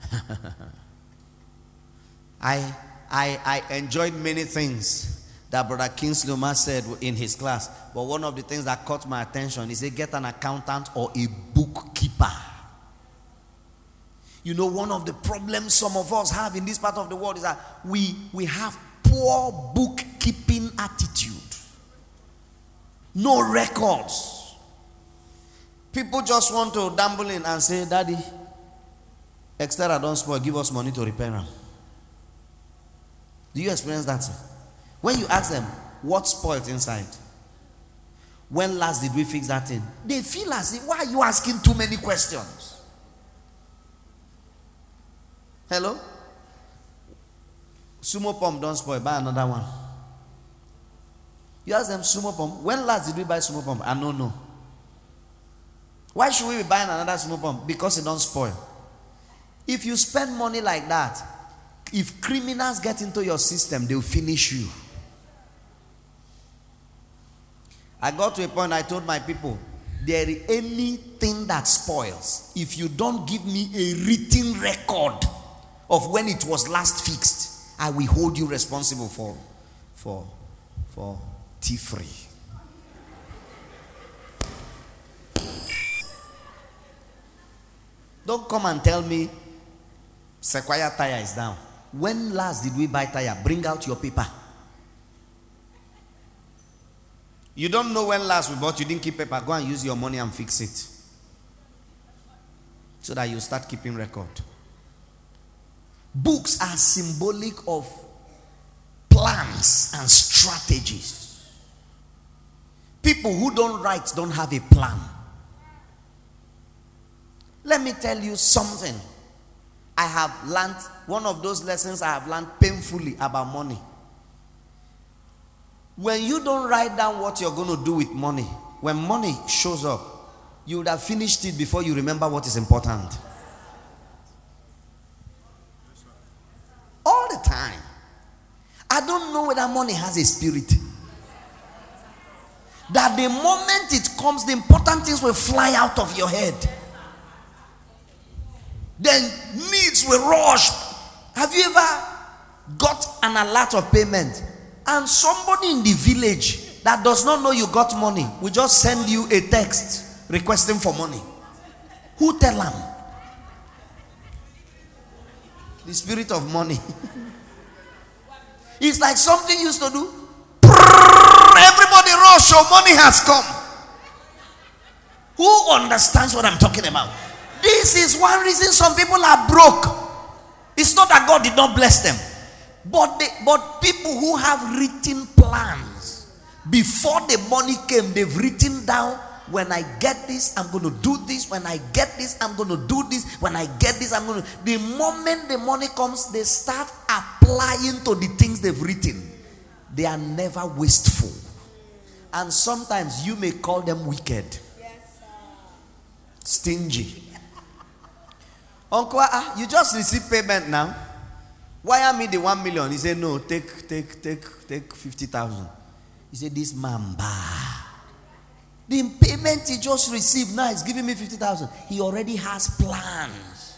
I, I, I enjoyed many things that Brother Kingsley Omar said in his class. But one of the things that caught my attention is say, get an accountant or a bookkeeper. You know, one of the problems some of us have in this part of the world is that we, we have poor bookkeeping attitude. No records. People just want to dabble in and say, Daddy, Xterra don't spoil, give us money to repair them. Do you experience that? When you ask them, what spoiled inside? When last did we fix that thing? They feel as if, why are you asking too many questions? Hello? Sumo pump don't spoil, buy another one. You ask them, sumo pump, when last did we buy sumo pump? I don't know. Why should we be buying another sumo pump? Because it don't spoil. If you spend money like that, if criminals get into your system, they'll finish you. I got to a point I told my people, there is anything that spoils, if you don't give me a written record of when it was last fixed, I will hold you responsible for for for T-free. Don't come and tell me Sequoia tire is down. When last did we buy tire? Bring out your paper. You don't know when last we bought, you didn't keep paper. Go and use your money and fix it. So that you start keeping record. Books are symbolic of plans and strategies. People who don't write don't have a plan. Let me tell you something. I have learned one of those lessons I have learned painfully about money. When you don't write down what you're going to do with money, when money shows up, you would have finished it before you remember what is important. All time. I don't know whether money has a spirit. That the moment it comes, the important things will fly out of your head. Then needs will rush. Have you ever got an alert of payment and somebody in the village that does not know you got money will just send you a text requesting for money? Who tell them? The spirit of money. it's like something used to do. Everybody rush, your money has come. Who understands what I'm talking about? This is one reason some people are broke. It's not that God did not bless them, but they, but people who have written plans before the money came, they've written down. When I get this, I'm going to do this. When I get this, I'm going to do this. When I get this, I'm going to. The moment the money comes, they start applying to the things they've written. They are never wasteful. And sometimes you may call them wicked, yes, stingy. Uncle, ah, you just received payment now. Wire me the one million. He said, No, take, take, take, take 50,000. He said, This man, bah. The payment he just received now is giving me 50,000. He already has plans.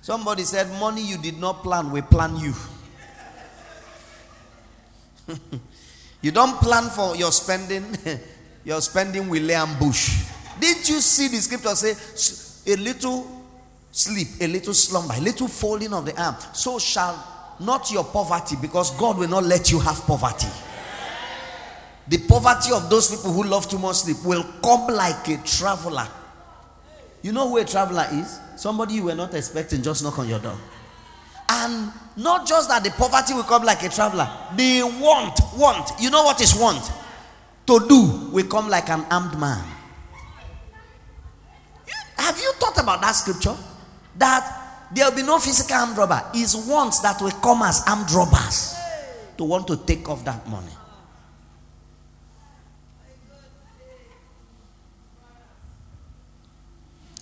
Somebody said, Money you did not plan, we plan you. you don't plan for your spending, your spending will lay ambush. Didn't you see the scripture say, a little sleep, a little slumber, a little folding of the arm, so shall not your poverty, because God will not let you have poverty. The poverty of those people who love too much sleep will come like a traveler. You know who a traveler is? Somebody you were not expecting just knock on your door. And not just that the poverty will come like a traveler, the want, want, you know what is want? To do will come like an armed man. Have you thought about that scripture? That There will be no physical armed robber. It's wants that will come as armed robbers to want to take off that money.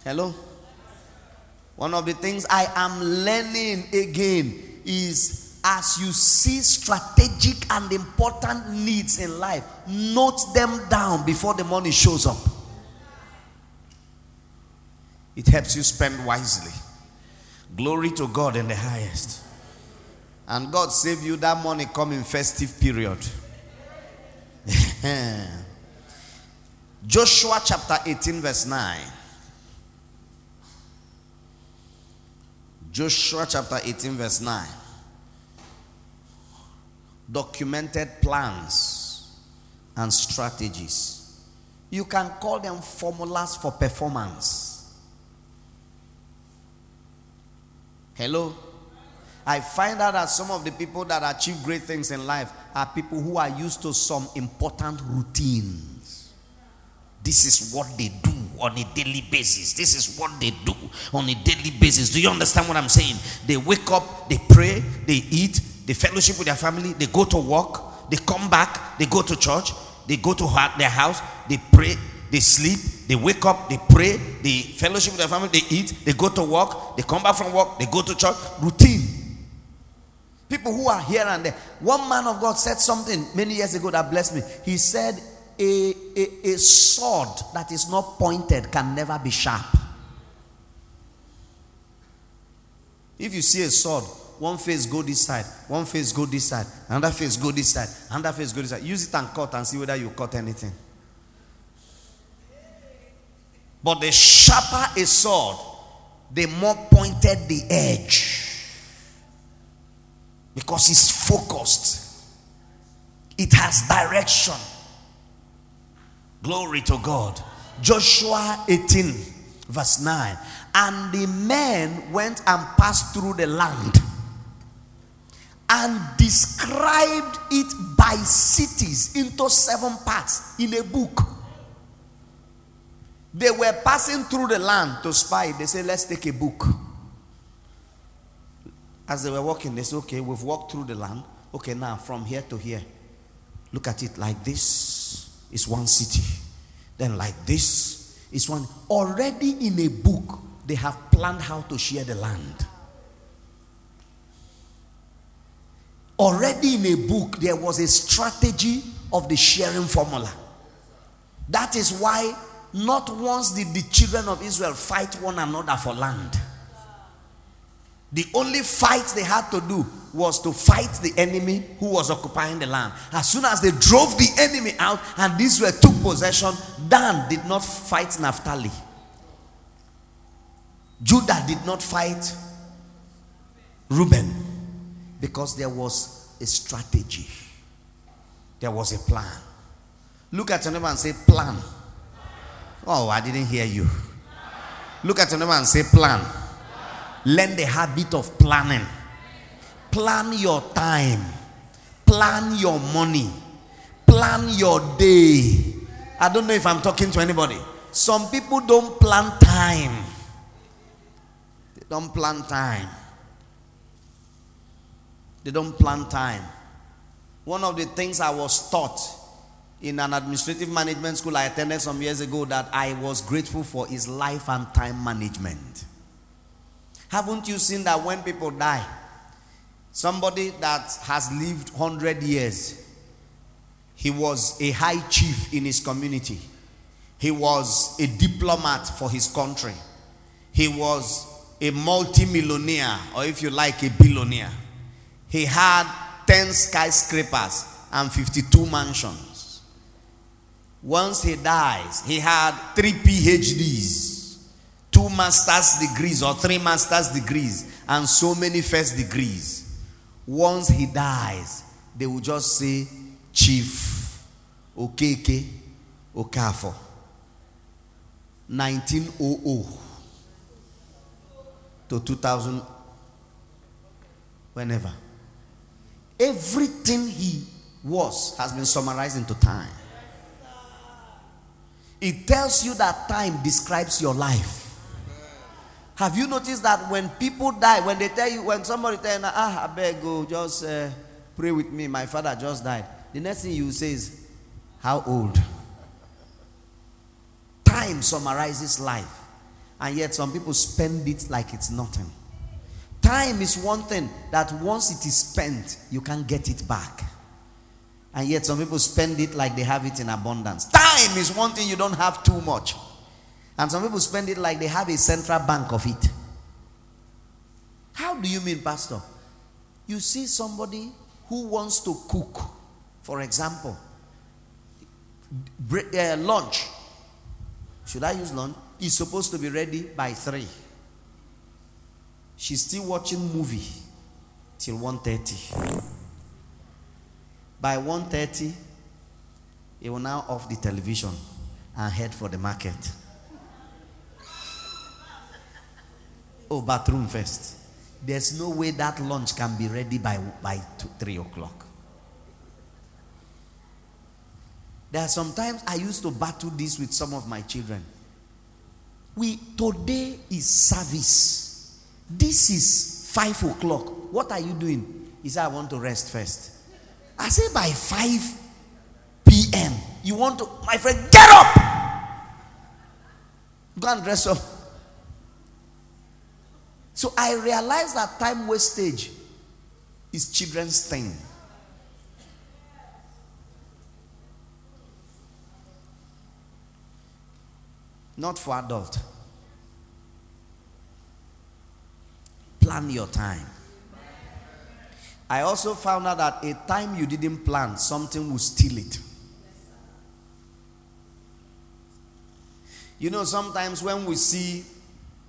Hello? One of the things I am learning again is as you see strategic and important needs in life, note them down before the money shows up. It helps you spend wisely. Glory to God in the highest. And God save you that money come in festive period. Joshua chapter 18, verse 9. Joshua chapter 18, verse 9. Documented plans and strategies. You can call them formulas for performance. Hello? I find out that some of the people that achieve great things in life are people who are used to some important routines. This is what they do on a daily basis. This is what they do on a daily basis. Do you understand what I'm saying? They wake up, they pray, they eat, they fellowship with their family, they go to work, they come back, they go to church, they go to their house, they pray, they sleep, they wake up, they pray, they fellowship with their family, they eat, they go to work, they come back from work, they go to church. Routine. People who are here and there. One man of God said something many years ago that blessed me. He said, a, a, a sword that is not pointed can never be sharp. If you see a sword, one face go this side, one face go this side, another face go this side, another face go this side. Use it and cut and see whether you cut anything. But the sharper a sword, the more pointed the edge. Because it's focused, it has direction. Glory to God. Joshua 18, verse 9. And the men went and passed through the land and described it by cities into seven parts in a book. They were passing through the land to spy. They said, Let's take a book. As they were walking, they said, Okay, we've walked through the land. Okay, now from here to here, look at it like this is one city. Then, like this is one. Already in a book, they have planned how to share the land. Already in a book, there was a strategy of the sharing formula. That is why not once did the children of Israel fight one another for land. The only fight they had to do was to fight the enemy who was occupying the land. As soon as they drove the enemy out and Israel took possession, Dan did not fight Naphtali. Judah did not fight Reuben because there was a strategy, there was a plan. Look at your neighbor and say, Plan. Oh, I didn't hear you. Look at your neighbor and say, Plan. Learn the habit of planning. Plan your time. Plan your money. Plan your day. I don't know if I'm talking to anybody. Some people don't plan time. They don't plan time. They don't plan time. One of the things I was taught in an administrative management school I attended some years ago that I was grateful for is life and time management. Haven't you seen that when people die, somebody that has lived 100 years, he was a high chief in his community, he was a diplomat for his country, he was a multimillionaire, or if you like, a billionaire. He had 10 skyscrapers and 52 mansions. Once he dies, he had three PhDs, two master's degrees or three master's degrees, and so many first degrees. Once he dies, they will just say Chief Okeke Okafor. 1900 to 2000, whenever. Everything he was has been summarized into time. It tells you that time describes your life. Have you noticed that when people die, when they tell you, when somebody tell you, ah, I beg go, just uh, pray with me, my father just died. The next thing you say is, how old? Time summarizes life. And yet some people spend it like it's nothing. Time is one thing that once it is spent, you can't get it back. And yet some people spend it like they have it in abundance. Time is one thing you don't have too much. And some people spend it like they have a central bank of it. How do you mean, Pastor? You see somebody who wants to cook, for example, uh, lunch. Should I use lunch? Is supposed to be ready by 3. She's still watching movie till 1.30. By 1.30, he will now off the television and head for the market. Oh, bathroom first. There's no way that lunch can be ready by, by two, 3 o'clock. There are sometimes I used to battle this with some of my children. We today is service. This is five o'clock. What are you doing? He said, I want to rest first. I say by 5 p.m. You want to, my friend, get up! Go and dress up. So I realized that time wastage is children's thing. Not for adult. Plan your time. I also found out that a time you didn't plan, something will steal it. You know, sometimes when we see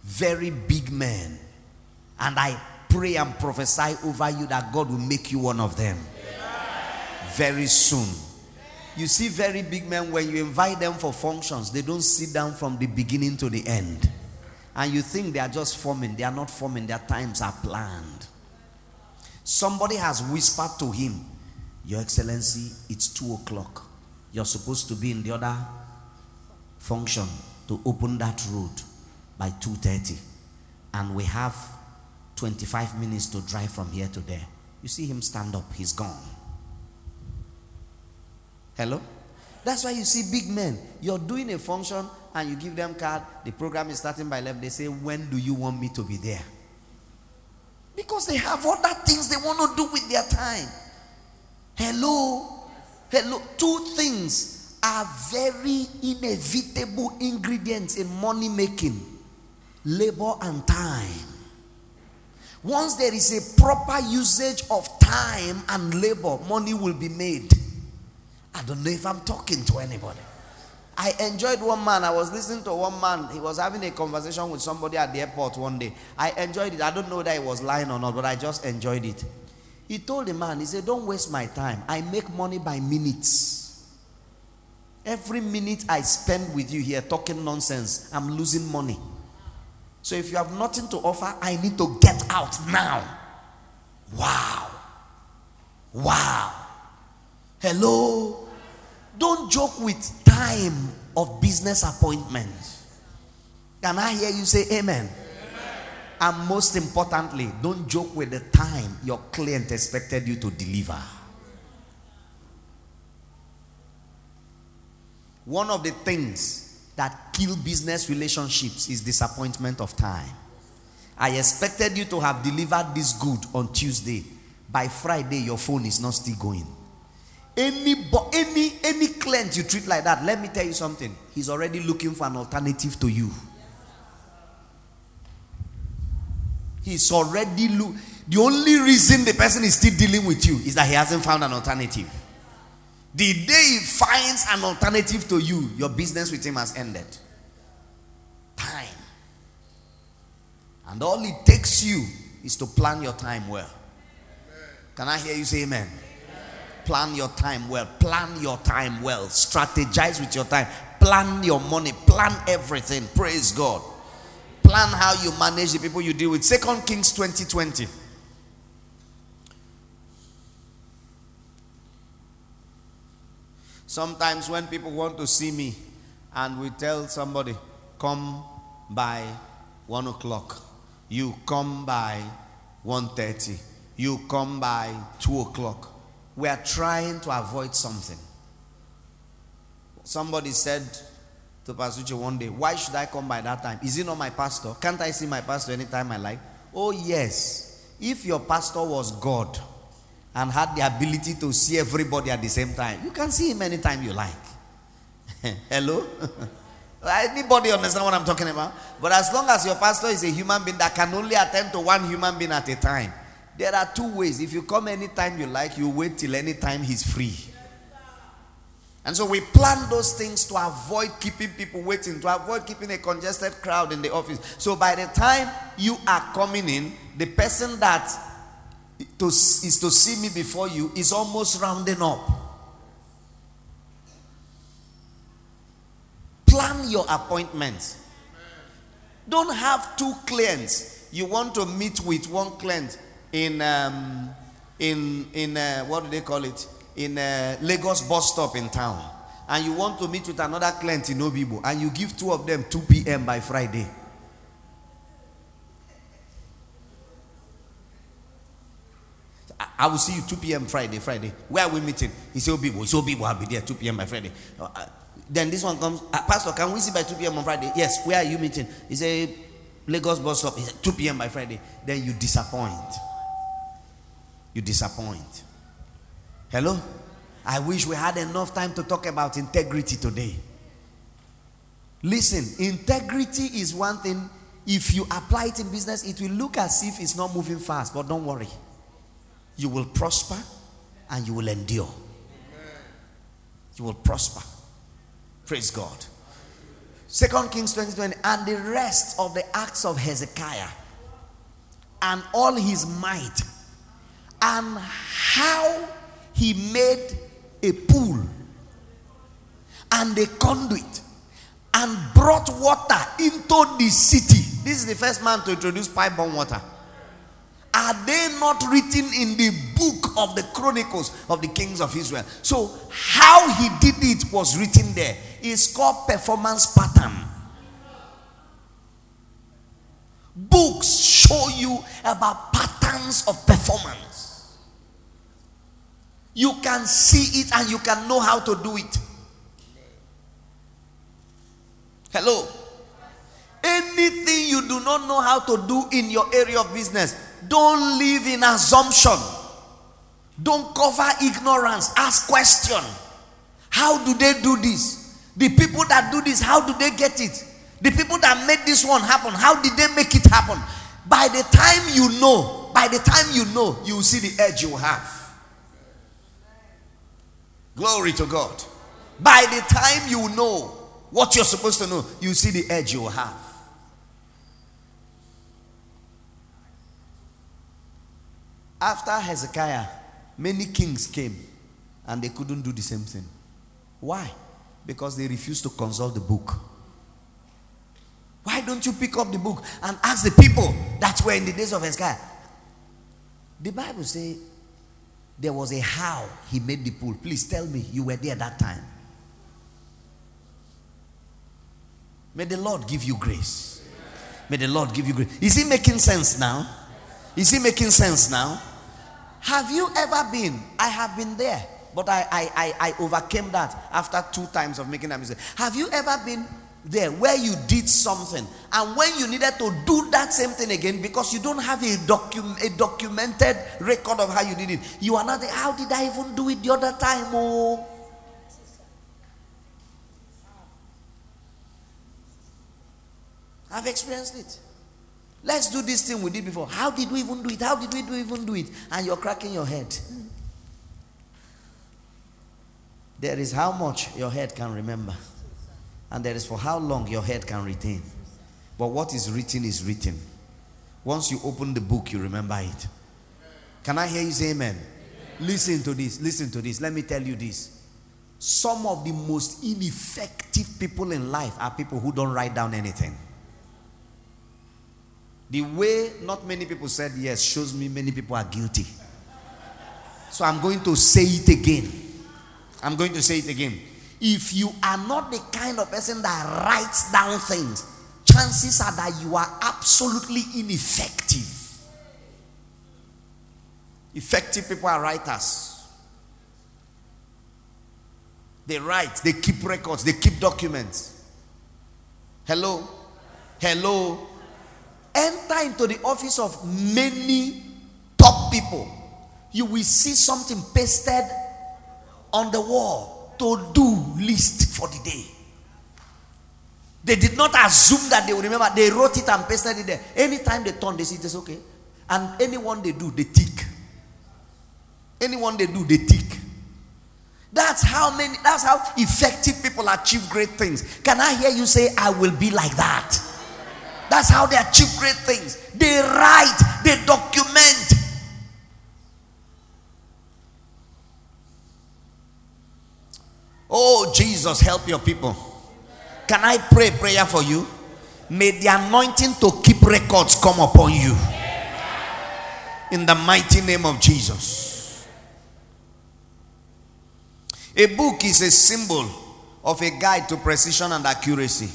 very big men, and I pray and prophesy over you that God will make you one of them very soon. You see, very big men, when you invite them for functions, they don't sit down from the beginning to the end. And you think they are just forming. They are not forming, their times are planned. Somebody has whispered to him, Your Excellency, it's two o'clock. You're supposed to be in the other function to open that road by 2:30. And we have 25 minutes to drive from here to there. You see him stand up, he's gone. Hello? That's why you see big men. You're doing a function and you give them card. The program is starting by 11. They say, When do you want me to be there? Because they have other things they want to do with their time. Hello? Hello? Two things are very inevitable ingredients in money making labor and time. Once there is a proper usage of time and labor, money will be made. I don't know if I'm talking to anybody. I enjoyed one man. I was listening to one man. He was having a conversation with somebody at the airport one day. I enjoyed it. I don't know that he was lying or not, but I just enjoyed it. He told the man, he said, Don't waste my time. I make money by minutes. Every minute I spend with you here talking nonsense, I'm losing money. So if you have nothing to offer, I need to get out now. Wow. Wow. Hello. Don't joke with time of business appointments. Can I hear you say amen? amen? And most importantly, don't joke with the time your client expected you to deliver. One of the things that kill business relationships is disappointment of time. I expected you to have delivered this good on Tuesday. By Friday, your phone is not still going. Any, any, any client you treat like that, let me tell you something. He's already looking for an alternative to you. He's already look. The only reason the person is still dealing with you is that he hasn't found an alternative. The day he finds an alternative to you, your business with him has ended. Time. And all it takes you is to plan your time well. Can I hear you say amen? Plan your time well. Plan your time well. Strategize with your time. Plan your money. Plan everything. Praise God. Plan how you manage the people you deal with. Second Kings 2020. Sometimes when people want to see me and we tell somebody, come by 1 o'clock. You come by 1.30. You come by 2 o'clock. We are trying to avoid something. Somebody said to Pastor one day, Why should I come by that time? Is he not my pastor? Can't I see my pastor anytime I like? Oh, yes. If your pastor was God and had the ability to see everybody at the same time, you can see him anytime you like. Hello? Anybody understand what I'm talking about? But as long as your pastor is a human being that can only attend to one human being at a time, there are two ways. If you come anytime you like, you wait till anytime he's free. And so we plan those things to avoid keeping people waiting, to avoid keeping a congested crowd in the office. So by the time you are coming in, the person that to, is to see me before you is almost rounding up. Plan your appointments. Don't have two clients. You want to meet with one client in um, in in uh, what do they call it? In uh, Lagos bus stop in town, and you want to meet with another client in Obibo, and you give two of them 2 p.m. by Friday. I will see you 2 p.m. Friday, Friday. Where are we meeting? He said, Obibo. He said, Obibo, I'll be there 2 p.m. by Friday. Uh, uh, then this one comes, uh, Pastor, can we see by 2 p.m. on Friday? Yes, where are you meeting? He said, Lagos bus stop. He said, 2 p.m. by Friday. Then you disappoint. You disappoint. Hello? I wish we had enough time to talk about integrity today. Listen, integrity is one thing. If you apply it in business, it will look as if it's not moving fast, but don't worry. You will prosper and you will endure. You will prosper. Praise God. Second Kings 20, 20 and the rest of the acts of Hezekiah and all his might and how he made a pool and a conduit and brought water into the city. This is the first man to introduce pipe borne water. Are they not written in the book of the chronicles of the kings of Israel? So, how he did it was written there. It's called performance pattern. Books show you about patterns of performance. You can see it and you can know how to do it. Hello. Anything you do not know how to do in your area of business, don't live in assumption. Don't cover ignorance. Ask question. How do they do this? The people that do this, how do they get it? The people that made this one happen, how did they make it happen? By the time you know, by the time you know, you will see the edge you have. Glory to God. By the time you know what you're supposed to know, you see the edge you have. After Hezekiah, many kings came and they couldn't do the same thing. Why? Because they refused to consult the book. Why don't you pick up the book and ask the people that were in the days of Hezekiah? The Bible says there was a how he made the pool. Please tell me you were there that time. May the Lord give you grace. May the Lord give you grace. Is he making sense now? Is he making sense now? Have you ever been? I have been there, but I, I, I, I overcame that after two times of making that mistake. Have you ever been there where you did something and when you needed to do that same thing again because you don't have a, docu- a documented record of how you did it you are not there, how did i even do it the other time oh i've experienced it let's do this thing we did before how did we even do it how did we do even do it and you're cracking your head there is how much your head can remember and there is for how long your head can retain. But what is written is written. Once you open the book, you remember it. Can I hear you say amen? amen? Listen to this. Listen to this. Let me tell you this. Some of the most ineffective people in life are people who don't write down anything. The way not many people said yes shows me many people are guilty. So I'm going to say it again. I'm going to say it again if you are not the kind of person that writes down things, chances are that you are absolutely ineffective. Effective people are writers. They write, they keep records, they keep documents. Hello? Hello? Enter into the office of many top people. You will see something pasted on the wall to do list for the day. They did not assume that they would remember. They wrote it and pasted it there. Anytime they turn, they see it's okay. And anyone they do, they tick. Anyone they do, they tick. That's how many, that's how effective people achieve great things. Can I hear you say, I will be like that? That's how they achieve great things. They write, they document. Oh, Jesus, help your people. Can I pray prayer for you? May the anointing to keep records come upon you. In the mighty name of Jesus. A book is a symbol of a guide to precision and accuracy.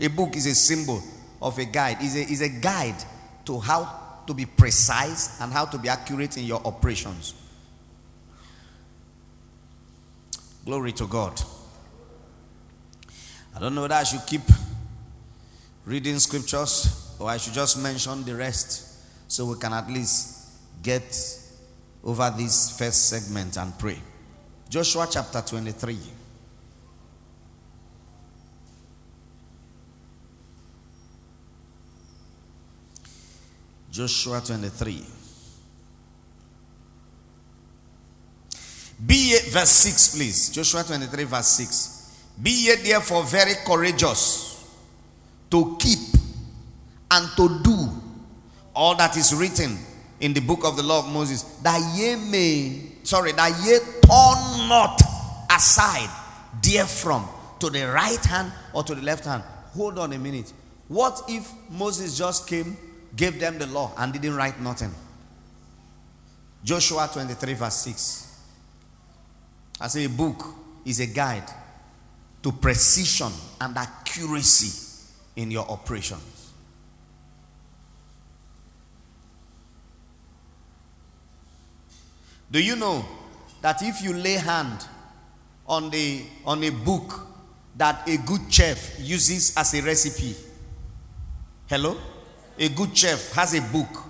A book is a symbol of a guide, is a, is a guide to how to be precise and how to be accurate in your operations. Glory to God. I don't know whether I should keep reading scriptures or I should just mention the rest so we can at least get over this first segment and pray. Joshua chapter 23. Joshua 23. Be ye, verse 6, please. Joshua 23, verse 6. Be ye therefore very courageous to keep and to do all that is written in the book of the law of Moses, that ye may, sorry, that ye turn not aside therefrom to the right hand or to the left hand. Hold on a minute. What if Moses just came gave them the law and didn't write nothing. Joshua 23, verse 6. I say a book is a guide to precision and accuracy in your operations. Do you know that if you lay hand on the on a book that a good chef uses as a recipe, hello? A good chef has a book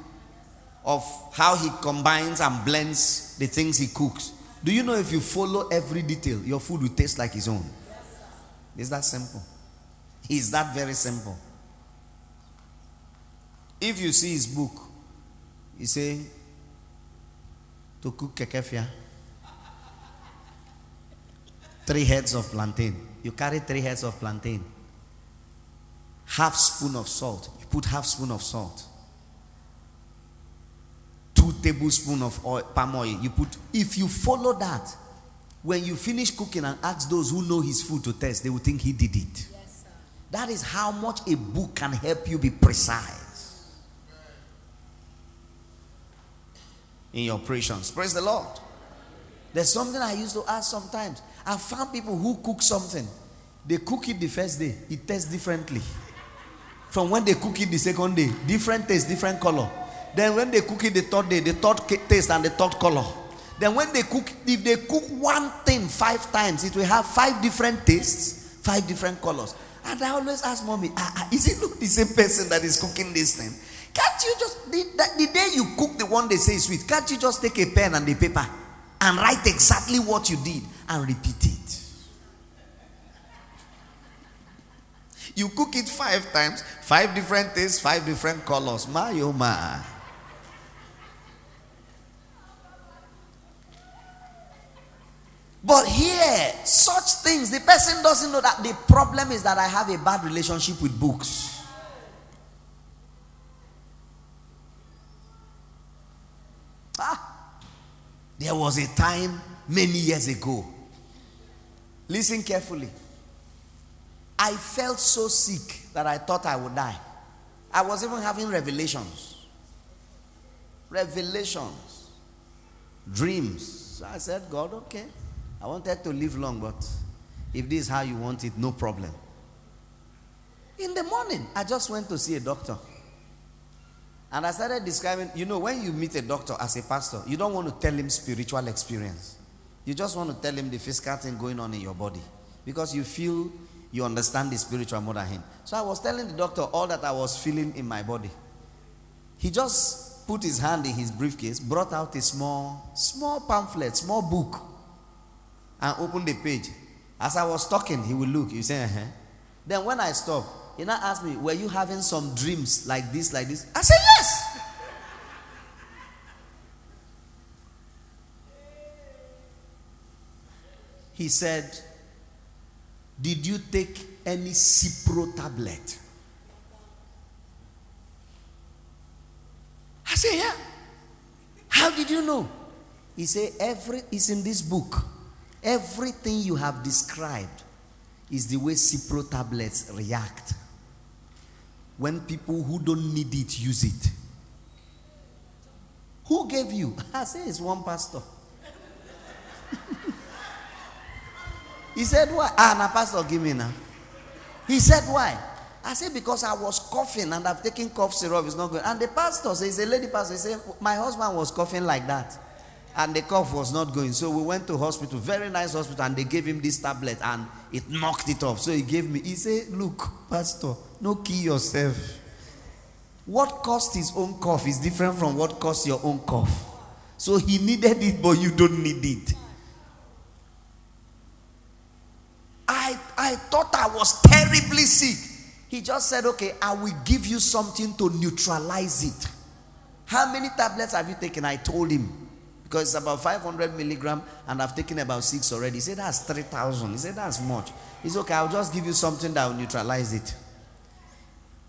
of how he combines and blends the things he cooks. Do you know if you follow every detail, your food will taste like his own? It's that simple. It's that very simple. If you see his book, he say to cook kekefia, three heads of plantain. You carry three heads of plantain, half spoon of salt, You put half spoon of salt. Two tablespoon of oil, palm oil. You put if you follow that when you finish cooking and ask those who know his food to test they will think he did it. Yes, that is how much a book can help you be precise. In your operations. Praise the lord. There's something i used to ask sometimes. I found people who cook something. They cook it the first day. It tastes differently from when they cook it the second day. Different taste, different color. Then when they cook it the third day, the third taste and the third color. Then when they cook, if they cook one thing five times, it will have five different tastes, five different colors. And I always ask mommy, ah, ah, is it look the same person that is cooking this thing? Can't you just the, the, the day you cook the one they say is sweet, can't you just take a pen and a paper and write exactly what you did and repeat it? You cook it five times, five different tastes, five different colors. My oh my. But here, such things, the person doesn't know that the problem is that I have a bad relationship with books. Ah, there was a time many years ago. Listen carefully. I felt so sick that I thought I would die. I was even having revelations. Revelations. Dreams. So I said, God, okay. I wanted to live long, but if this is how you want it, no problem. In the morning, I just went to see a doctor. And I started describing, you know, when you meet a doctor as a pastor, you don't want to tell him spiritual experience. You just want to tell him the physical thing going on in your body because you feel you understand the spiritual more than him. So I was telling the doctor all that I was feeling in my body. He just put his hand in his briefcase, brought out a small, small pamphlet, small book, and opened the page. As I was talking, he would look. He say, uh-huh. Then when I stopped, he now asked me, Were you having some dreams like this, like this? I said, Yes. He said, Did you take any Cipro tablet? I said, Yeah. How did you know? He said, Every is in this book. Everything you have described is the way Cipro tablets react when people who don't need it use it. Who gave you? I say it's one pastor. he said, Why? Ah, now, pastor, give me now. He said, Why? I said, Because I was coughing and I've taken cough syrup, it's not good. And the pastor says, a lady pastor, he said, My husband was coughing like that and the cough was not going. So we went to hospital, very nice hospital, and they gave him this tablet and it knocked it off. So he gave me, he said, Look, Pastor, no kill yourself. What caused his own cough is different from what caused your own cough. So he needed it, but you don't need it. I, I thought I was terribly sick. He just said, Okay, I will give you something to neutralize it. How many tablets have you taken? I told him because it's about 500 milligram and I've taken about six already. He said, That's 3,000. He said, That's much. He said, Okay, I'll just give you something that will neutralize it.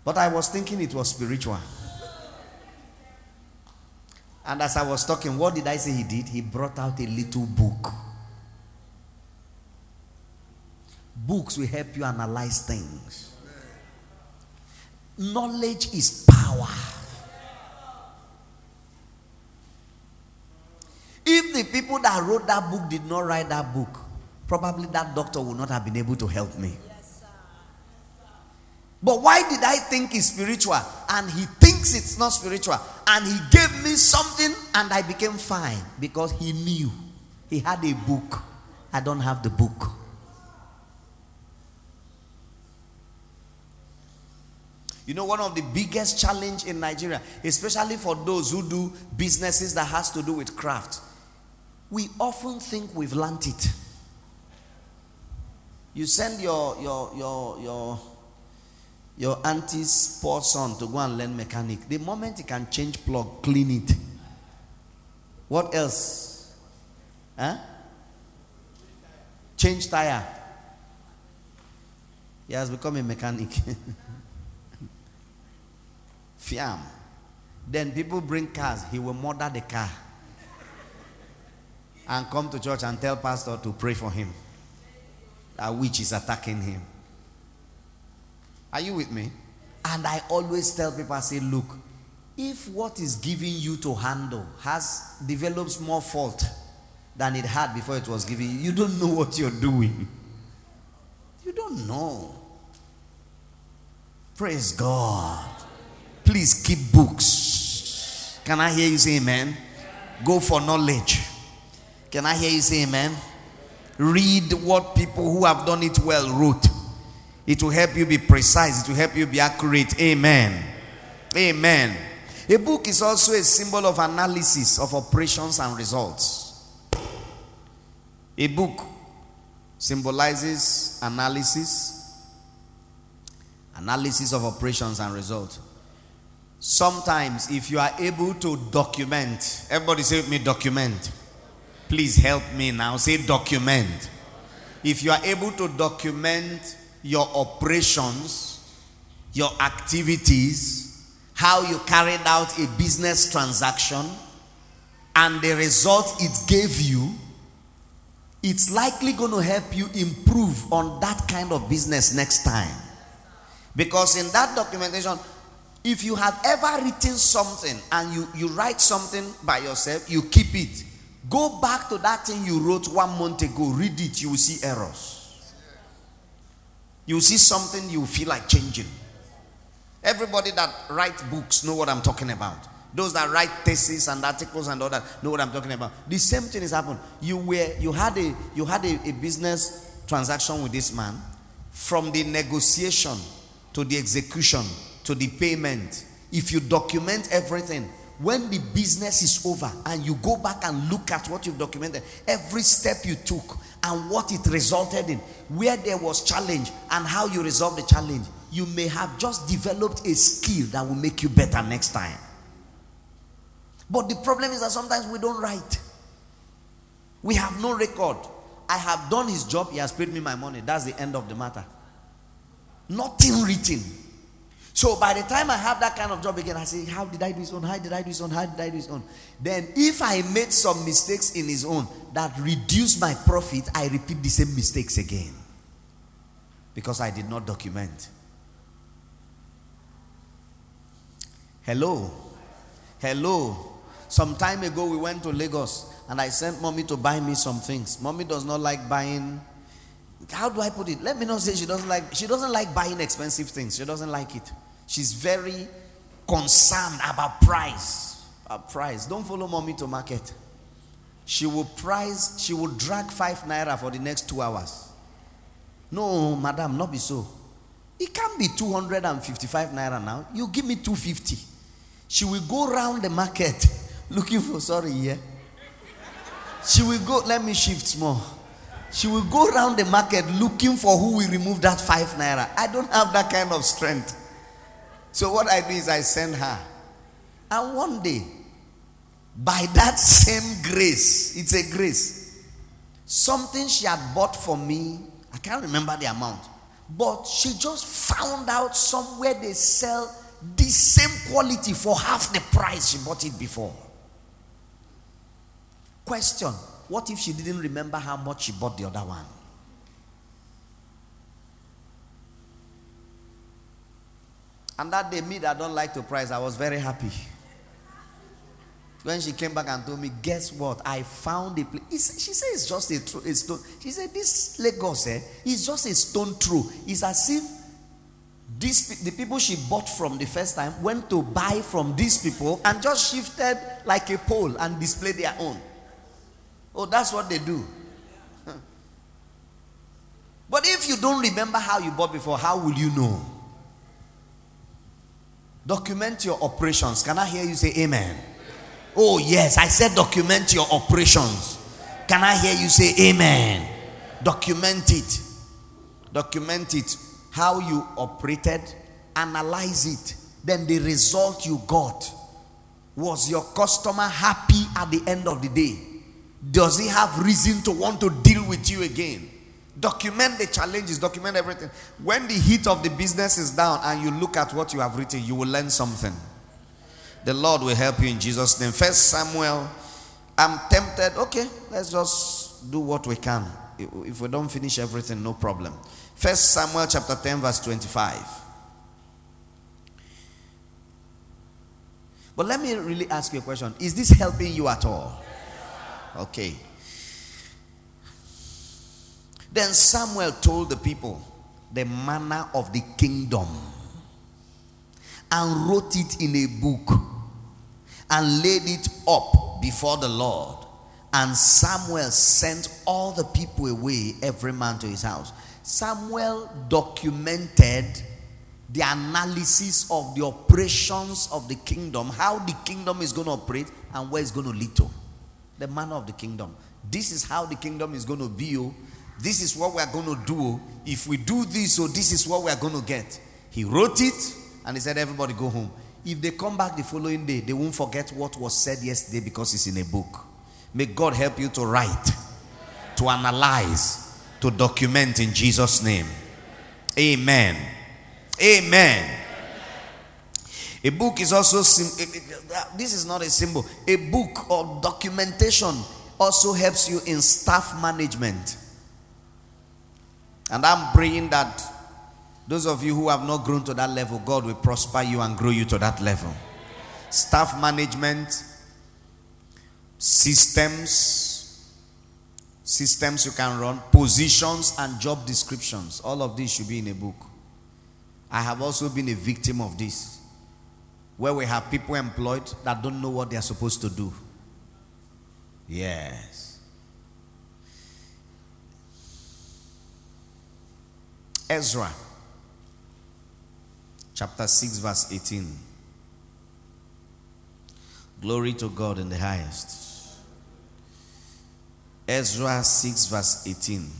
But I was thinking it was spiritual. And as I was talking, what did I say he did? He brought out a little book. Books will help you analyze things. Knowledge is power. If the people that wrote that book did not write that book, probably that doctor would not have been able to help me. But why did I think it's spiritual? And he thinks it's not spiritual. And he gave me something and I became fine because he knew. He had a book. I don't have the book. You know, one of the biggest challenge in Nigeria, especially for those who do businesses that has to do with craft, we often think we've learned it. You send your your your your your auntie's poor son to go and learn mechanic. The moment he can change plug, clean it. What else? Huh? Change tire. He has become a mechanic. Fiam. Then people bring cars, he will murder the car and come to church and tell pastor to pray for him. That witch is attacking him. Are you with me? And I always tell people, I say, look, if what is giving you to handle has develops more fault than it had before it was given you don't know what you're doing. You don't know. Praise God. Please keep books. Can I hear you say amen? Go for knowledge. Can I hear you say amen? Read what people who have done it well wrote. It will help you be precise, it will help you be accurate. Amen. Amen. A book is also a symbol of analysis of operations and results. A book symbolizes analysis, analysis of operations and results. Sometimes, if you are able to document, everybody say with me, document. Please help me now. Say document. If you are able to document your operations, your activities, how you carried out a business transaction, and the result it gave you, it's likely going to help you improve on that kind of business next time. Because in that documentation, if you have ever written something and you, you write something by yourself, you keep it. Go back to that thing you wrote one month ago, read it, you will see errors. You see something, you feel like changing. Everybody that writes books know what I'm talking about. Those that write theses and articles and all that know what I'm talking about. The same thing has happened. You were you had a you had a, a business transaction with this man. From the negotiation to the execution to the payment, if you document everything, when the business is over and you go back and look at what you've documented, every step you took and what it resulted in, where there was challenge and how you resolved the challenge, you may have just developed a skill that will make you better next time. But the problem is that sometimes we don't write. We have no record. I have done his job, he has paid me my money. That's the end of the matter. Nothing written. So by the time I have that kind of job again, I say, How did I do his own? How did I do his own? How did I do his own? Then, if I made some mistakes in his own that reduce my profit, I repeat the same mistakes again. Because I did not document. Hello. Hello. Some time ago, we went to Lagos and I sent mommy to buy me some things. Mommy does not like buying. How do I put it? Let me not say she doesn't like. She doesn't like buying expensive things. She doesn't like it. She's very concerned about price. About price. Don't follow mommy to market. She will price. She will drag five naira for the next two hours. No, madam, not be so. It can't be 255 naira now. You give me 250. She will go around the market looking for sorry yeah she will go let me shift more she will go around the market looking for who will remove that five naira. I don't have that kind of strength. So what i do is i send her. And one day by that same grace it's a grace. Something she had bought for me i can't remember the amount but she just found out somewhere they sell the same quality for half the price she bought it before. Question What if she didn't remember how much she bought the other one? And that day, me that don't like to price, I was very happy. When she came back and told me, guess what? I found a place. She said it's just a, a stone. She said, this Lagos, eh, is just a stone throw. It's as if this, the people she bought from the first time went to buy from these people and just shifted like a pole and displayed their own. Oh, that's what they do. But if you don't remember how you bought before, how will you know? Document your operations. Can I hear you say amen? Oh, yes, I said document your operations. Can I hear you say amen? Document it. Document it. How you operated, analyze it. Then the result you got. Was your customer happy at the end of the day? Does he have reason to want to deal with you again? Document the challenges, document everything. When the heat of the business is down and you look at what you have written, you will learn something. The Lord will help you in Jesus' name. First Samuel, I'm tempted. Okay, let's just do what we can. If we don't finish everything, no problem. First Samuel chapter 10, verse 25. But let me really ask you a question. Is this helping you at all? Okay. Then Samuel told the people the manner of the kingdom and wrote it in a book and laid it up before the Lord. And Samuel sent all the people away, every man to his house. Samuel documented the analysis of the operations of the kingdom, how the kingdom is going to operate, and where it's going to lead to the manner of the kingdom. This is how the kingdom is going to be. Oh. This is what we are going to do. Oh. If we do this, so oh, this is what we are going to get. He wrote it and he said, Everybody go home. If they come back the following day, they won't forget what was said yesterday because it's in a book. May God help you to write, to analyze, to document in Jesus' name. Amen. Amen. A book is also, eh, eh, eh, this is not a symbol. A book or documentation also helps you in staff management. And I'm praying that those of you who have not grown to that level, God will prosper you and grow you to that level. Staff management, systems, systems you can run, positions and job descriptions. All of these should be in a book. I have also been a victim of this, where we have people employed that don't know what they are supposed to do. Yes. Ezra chapter 6, verse 18. Glory to God in the highest. Ezra 6, verse 18.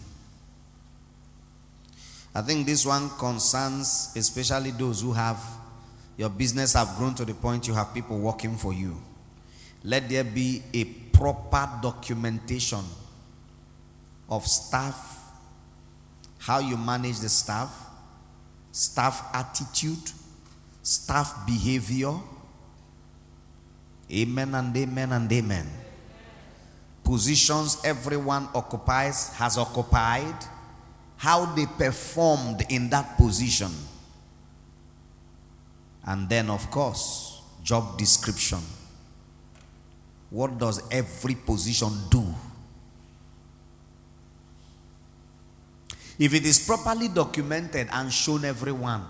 I think this one concerns especially those who have your business have grown to the point you have people working for you. Let there be a proper documentation of staff, how you manage the staff, staff attitude, staff behavior. Amen and amen and amen. Positions everyone occupies, has occupied, how they performed in that position. And then, of course, job description. What does every position do? If it is properly documented and shown everyone,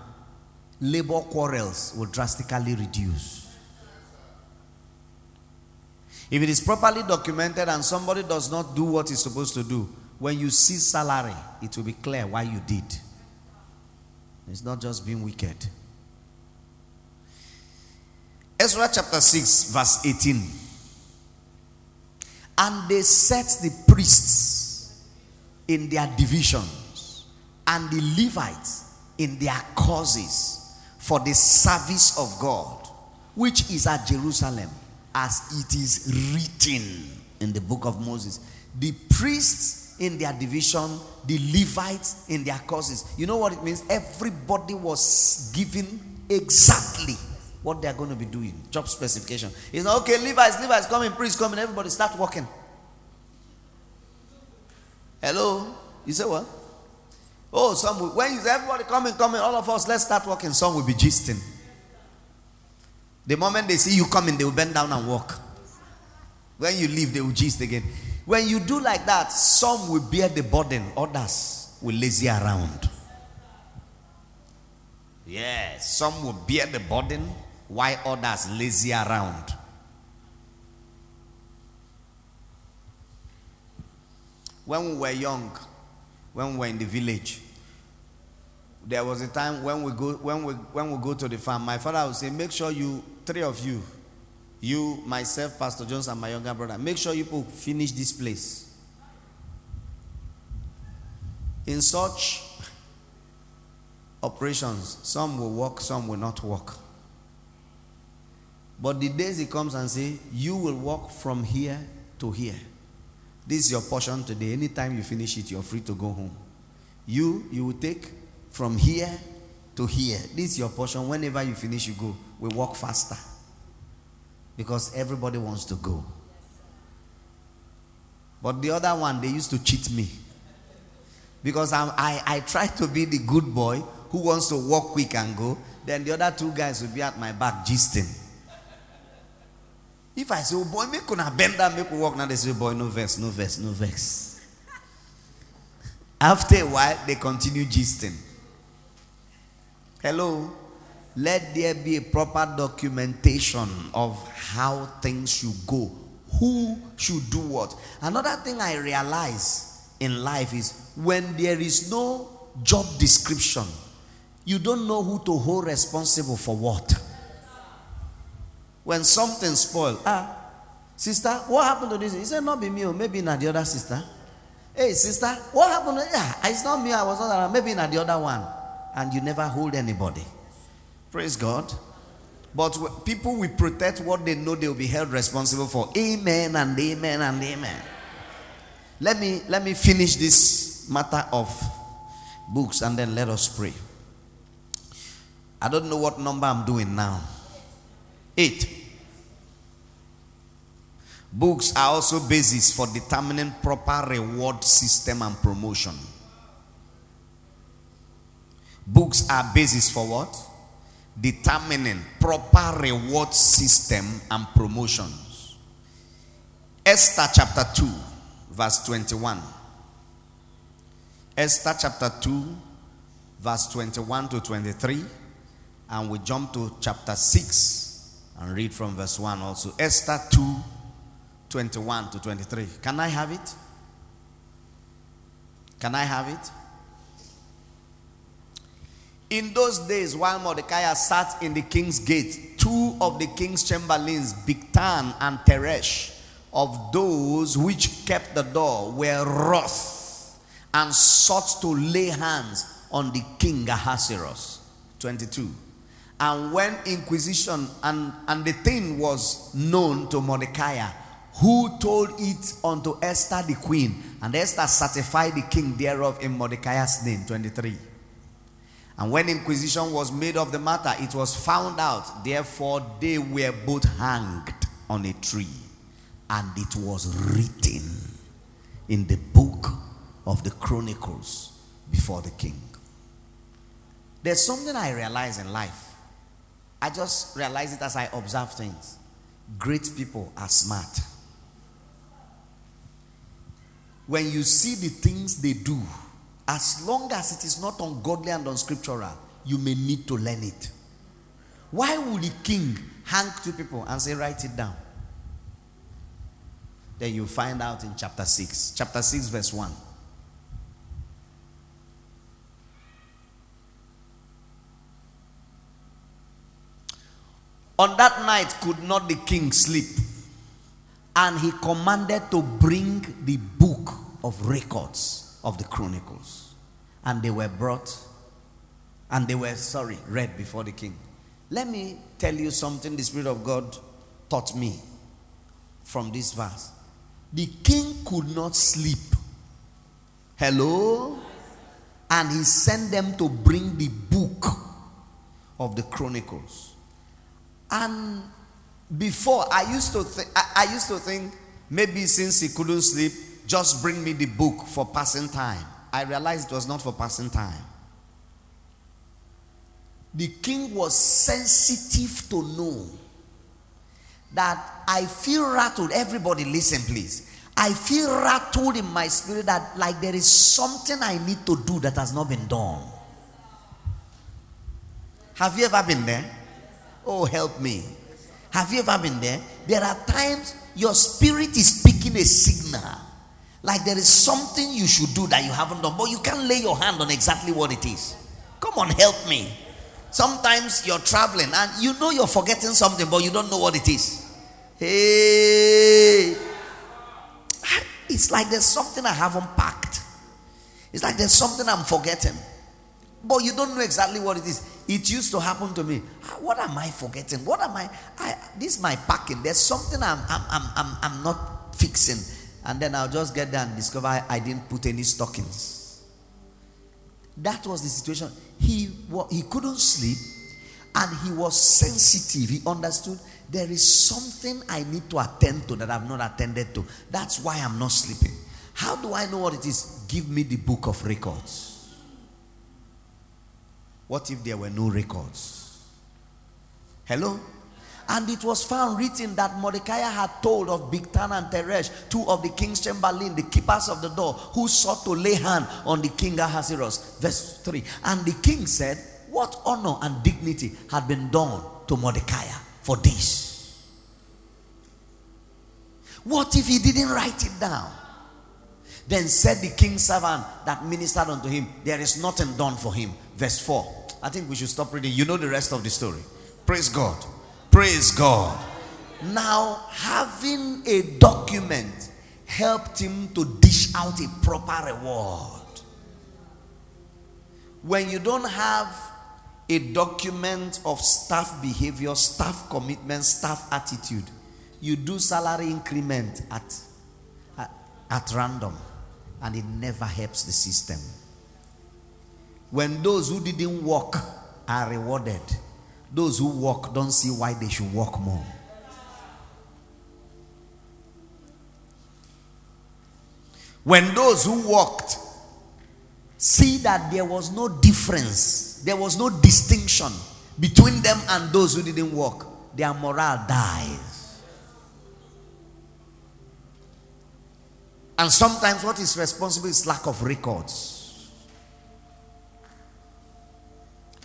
labor quarrels will drastically reduce. If it is properly documented and somebody does not do what he's supposed to do, when you see salary, it will be clear why you did. It's not just being wicked. Ezra chapter 6, verse 18. And they set the priests in their divisions and the Levites in their causes for the service of God, which is at Jerusalem, as it is written in the book of Moses. The priests in their division, the Levites in their causes. You know what it means? Everybody was given exactly what they are going to be doing. Job specification. It's not okay, Levites, Levites coming, priests coming, everybody start working. Hello? You say what? Oh, some will, everybody coming, coming, all of us, let's start walking. Some will be gisting. The moment they see you coming, they will bend down and walk. When you leave, they will gist again. When you do like that, some will bear the burden, others will lazy around. Yes, some will bear the burden, while others lazy around. When we were young, when we were in the village. There was a time when we go when we when we go to the farm, my father would say, Make sure you three of you, you, myself, Pastor Jones, and my younger brother, make sure you finish this place. In such operations, some will work, some will not work. But the days he comes and say, You will walk from here to here. This is your portion today. Anytime you finish it, you're free to go home. You, you will take from here to here. This is your portion. Whenever you finish, you go. We walk faster. Because everybody wants to go. But the other one, they used to cheat me. Because I'm, I, I try to be the good boy who wants to walk quick and go. Then the other two guys will be at my back gisting. If I say, oh boy, make una bend down, make walk now, they say, boy, no vex, no vex, no vex. After a while, they continue gisting. Hello? Let there be a proper documentation of how things should go. Who should do what? Another thing I realize in life is when there is no job description, you don't know who to hold responsible for what. When something spoil, ah, sister, what happened to this? He said, not be me, oh, maybe not the other sister. Hey, sister, what happened? To, yeah, it's not me, I was not around, maybe not the other one. And you never hold anybody. Praise God. But people will protect what they know they will be held responsible for. Amen and amen and amen. Let me let me finish this matter of books and then let us pray. I don't know what number I'm doing now. Eight. Books are also basis for determining proper reward system and promotion. Books are basis for what? Determining proper reward system and promotions. Esther chapter 2, verse 21. Esther chapter 2, verse 21 to 23. And we jump to chapter 6 and read from verse 1 also. Esther 2, 21 to 23. Can I have it? Can I have it? In those days, while Mordecai sat in the king's gate, two of the king's chamberlains, Bigthan and Teresh, of those which kept the door, were wroth and sought to lay hands on the king Ahasuerus. 22. And when inquisition and, and the thing was known to Mordecai, who told it unto Esther the queen, and Esther certified the king thereof in Mordecai's name. 23. And when inquisition was made of the matter, it was found out. Therefore, they were both hanged on a tree. And it was written in the book of the Chronicles before the king. There's something I realize in life. I just realize it as I observe things. Great people are smart. When you see the things they do, as long as it is not ungodly and unscriptural, you may need to learn it. Why would the king hang two people and say, write it down? Then you find out in chapter 6. Chapter 6, verse 1. On that night could not the king sleep, and he commanded to bring the book of records of the chronicles. And they were brought, and they were, sorry, read before the king. Let me tell you something the Spirit of God taught me from this verse. The king could not sleep. Hello? And he sent them to bring the book of the chronicles. And before I used to think I, I used to think maybe since he couldn't sleep, just bring me the book for passing time. I realized it was not for passing time. The king was sensitive to know that I feel rattled. Everybody, listen, please. I feel rattled in my spirit that, like, there is something I need to do that has not been done. Have you ever been there? Oh, help me. Have you ever been there? There are times your spirit is speaking a signal. Like there is something you should do that you haven't done, but you can't lay your hand on exactly what it is. Come on, help me. Sometimes you're traveling and you know you're forgetting something, but you don't know what it is. Hey, ah, it's like there's something I haven't packed. It's like there's something I'm forgetting, but you don't know exactly what it is. It used to happen to me. Ah, what am I forgetting? What am I? I this is my packing. There's something I'm I'm I'm I'm, I'm not fixing, and then I'll just get there and discover I, I didn't put any stockings. That was the situation. He he couldn't sleep, and he was sensitive. He understood there is something I need to attend to that I've not attended to. That's why I'm not sleeping. How do I know what it is? Give me the book of records. What if there were no records? Hello? And it was found written that Mordecai had told of Bigthan and Teresh, two of the king's chamberlain, the keepers of the door, who sought to lay hand on the king Ahasuerus. Verse 3. And the king said, What honor and dignity had been done to Mordecai for this? What if he didn't write it down? Then said the king's servant that ministered unto him, There is nothing done for him. Verse 4. I think we should stop reading. You know the rest of the story. Praise God. Praise God. Now, having a document helped him to dish out a proper reward. When you don't have a document of staff behavior, staff commitment, staff attitude, you do salary increment at, at, at random and it never helps the system. When those who didn't work are rewarded, those who work don't see why they should work more. When those who worked see that there was no difference, there was no distinction between them and those who didn't work, their morale dies. And sometimes what is responsible is lack of records.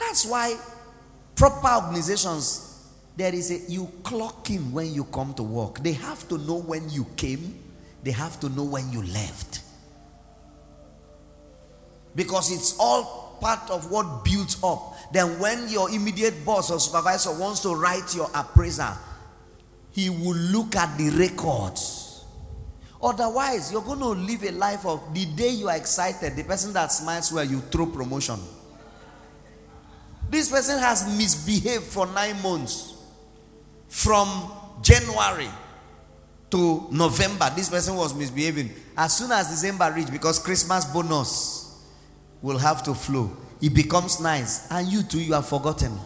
That's why proper organizations there is a you clock in when you come to work. They have to know when you came, they have to know when you left. Because it's all part of what builds up. Then, when your immediate boss or supervisor wants to write your appraiser, he will look at the records. Otherwise, you're going to live a life of the day you are excited, the person that smiles where you throw promotion. This person has misbehaved for nine months. From January to November, this person was misbehaving. As soon as December reached, because Christmas bonus will have to flow, it becomes nice. And you too, you are forgotten.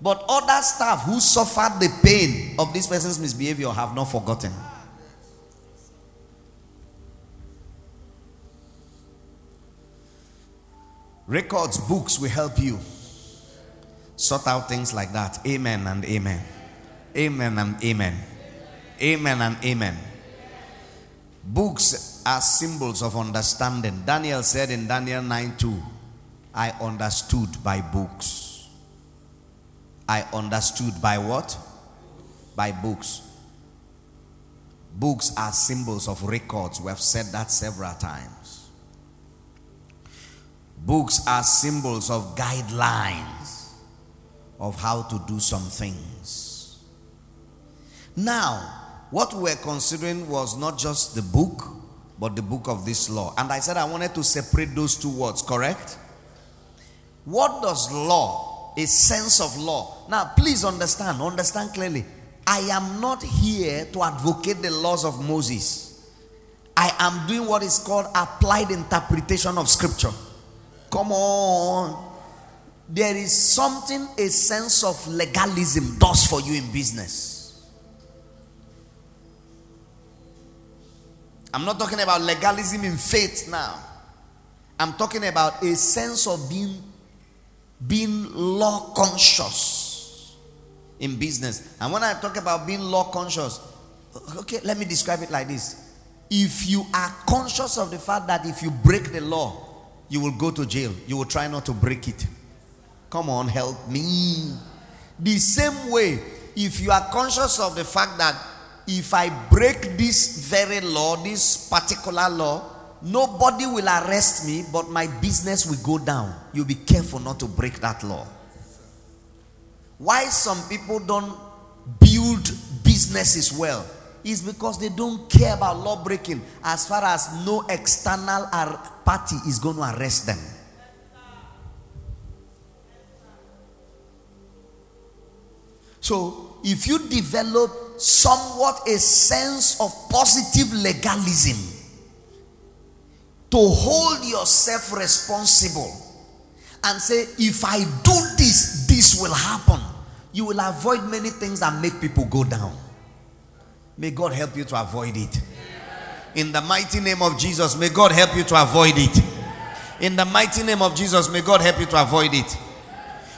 But other staff who suffered the pain of this person's misbehavior have not forgotten. Records, books will help you sort out things like that. Amen and amen. Amen and amen. Amen and amen. Books are symbols of understanding. Daniel said in Daniel 9 2, I understood by books. I understood by what? By books. Books are symbols of records. We have said that several times. Books are symbols of guidelines of how to do some things. Now, what we're considering was not just the book, but the book of this law. And I said I wanted to separate those two words, correct? What does law a sense of law. Now, please understand, understand clearly. I am not here to advocate the laws of Moses. I am doing what is called applied interpretation of scripture. Come on. There is something a sense of legalism does for you in business. I'm not talking about legalism in faith now. I'm talking about a sense of being being law conscious in business. And when I talk about being law conscious, okay, let me describe it like this. If you are conscious of the fact that if you break the law, you will go to jail, you will try not to break it. Come on, help me. The same way, if you are conscious of the fact that if I break this very law, this particular law, Nobody will arrest me, but my business will go down. You be careful not to break that law. Why some people don't build businesses well is because they don't care about law breaking as far as no external party is going to arrest them. So, if you develop somewhat a sense of positive legalism, to hold yourself responsible and say, if I do this, this will happen. You will avoid many things that make people go down. May God help you to avoid it. In the mighty name of Jesus, may God help you to avoid it. In the mighty name of Jesus, may God help you to avoid it.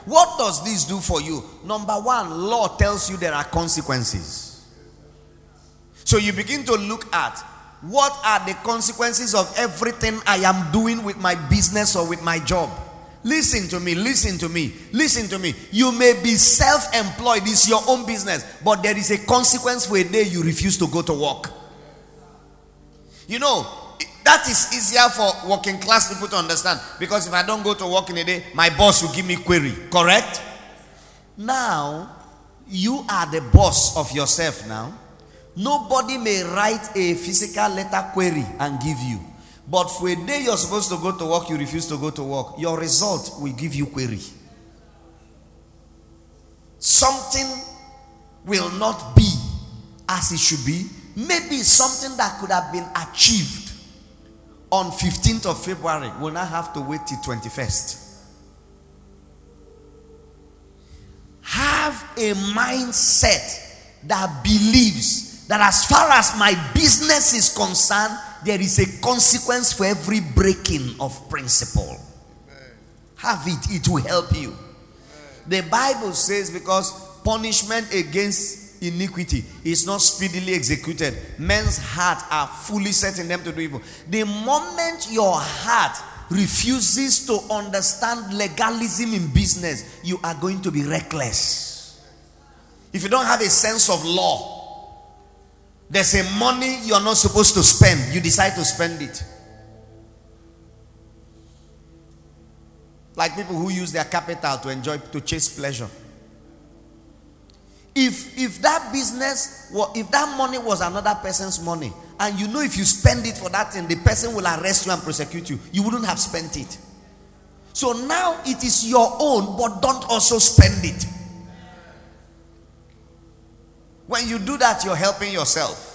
What does this do for you? Number one, law tells you there are consequences. So you begin to look at what are the consequences of everything I am doing with my business or with my job? Listen to me, listen to me, listen to me. You may be self employed, it's your own business, but there is a consequence for a day you refuse to go to work. You know, that is easier for working class people to understand because if I don't go to work in a day, my boss will give me query, correct? Now, you are the boss of yourself now. Nobody may write a physical letter query and give you. But for a day you're supposed to go to work, you refuse to go to work. Your result will give you query. Something will not be as it should be. Maybe something that could have been achieved on 15th of February will not have to wait till 21st. Have a mindset that believes that as far as my business is concerned, there is a consequence for every breaking of principle. Have it, it will help you. The Bible says, because punishment against iniquity is not speedily executed, men's hearts are fully set in them to do evil. The moment your heart refuses to understand legalism in business, you are going to be reckless. If you don't have a sense of law, there's a money you're not supposed to spend, you decide to spend it. Like people who use their capital to enjoy, to chase pleasure. If if that business, if that money was another person's money, and you know if you spend it for that thing, the person will arrest you and prosecute you, you wouldn't have spent it. So now it is your own, but don't also spend it. When you do that, you're helping yourself.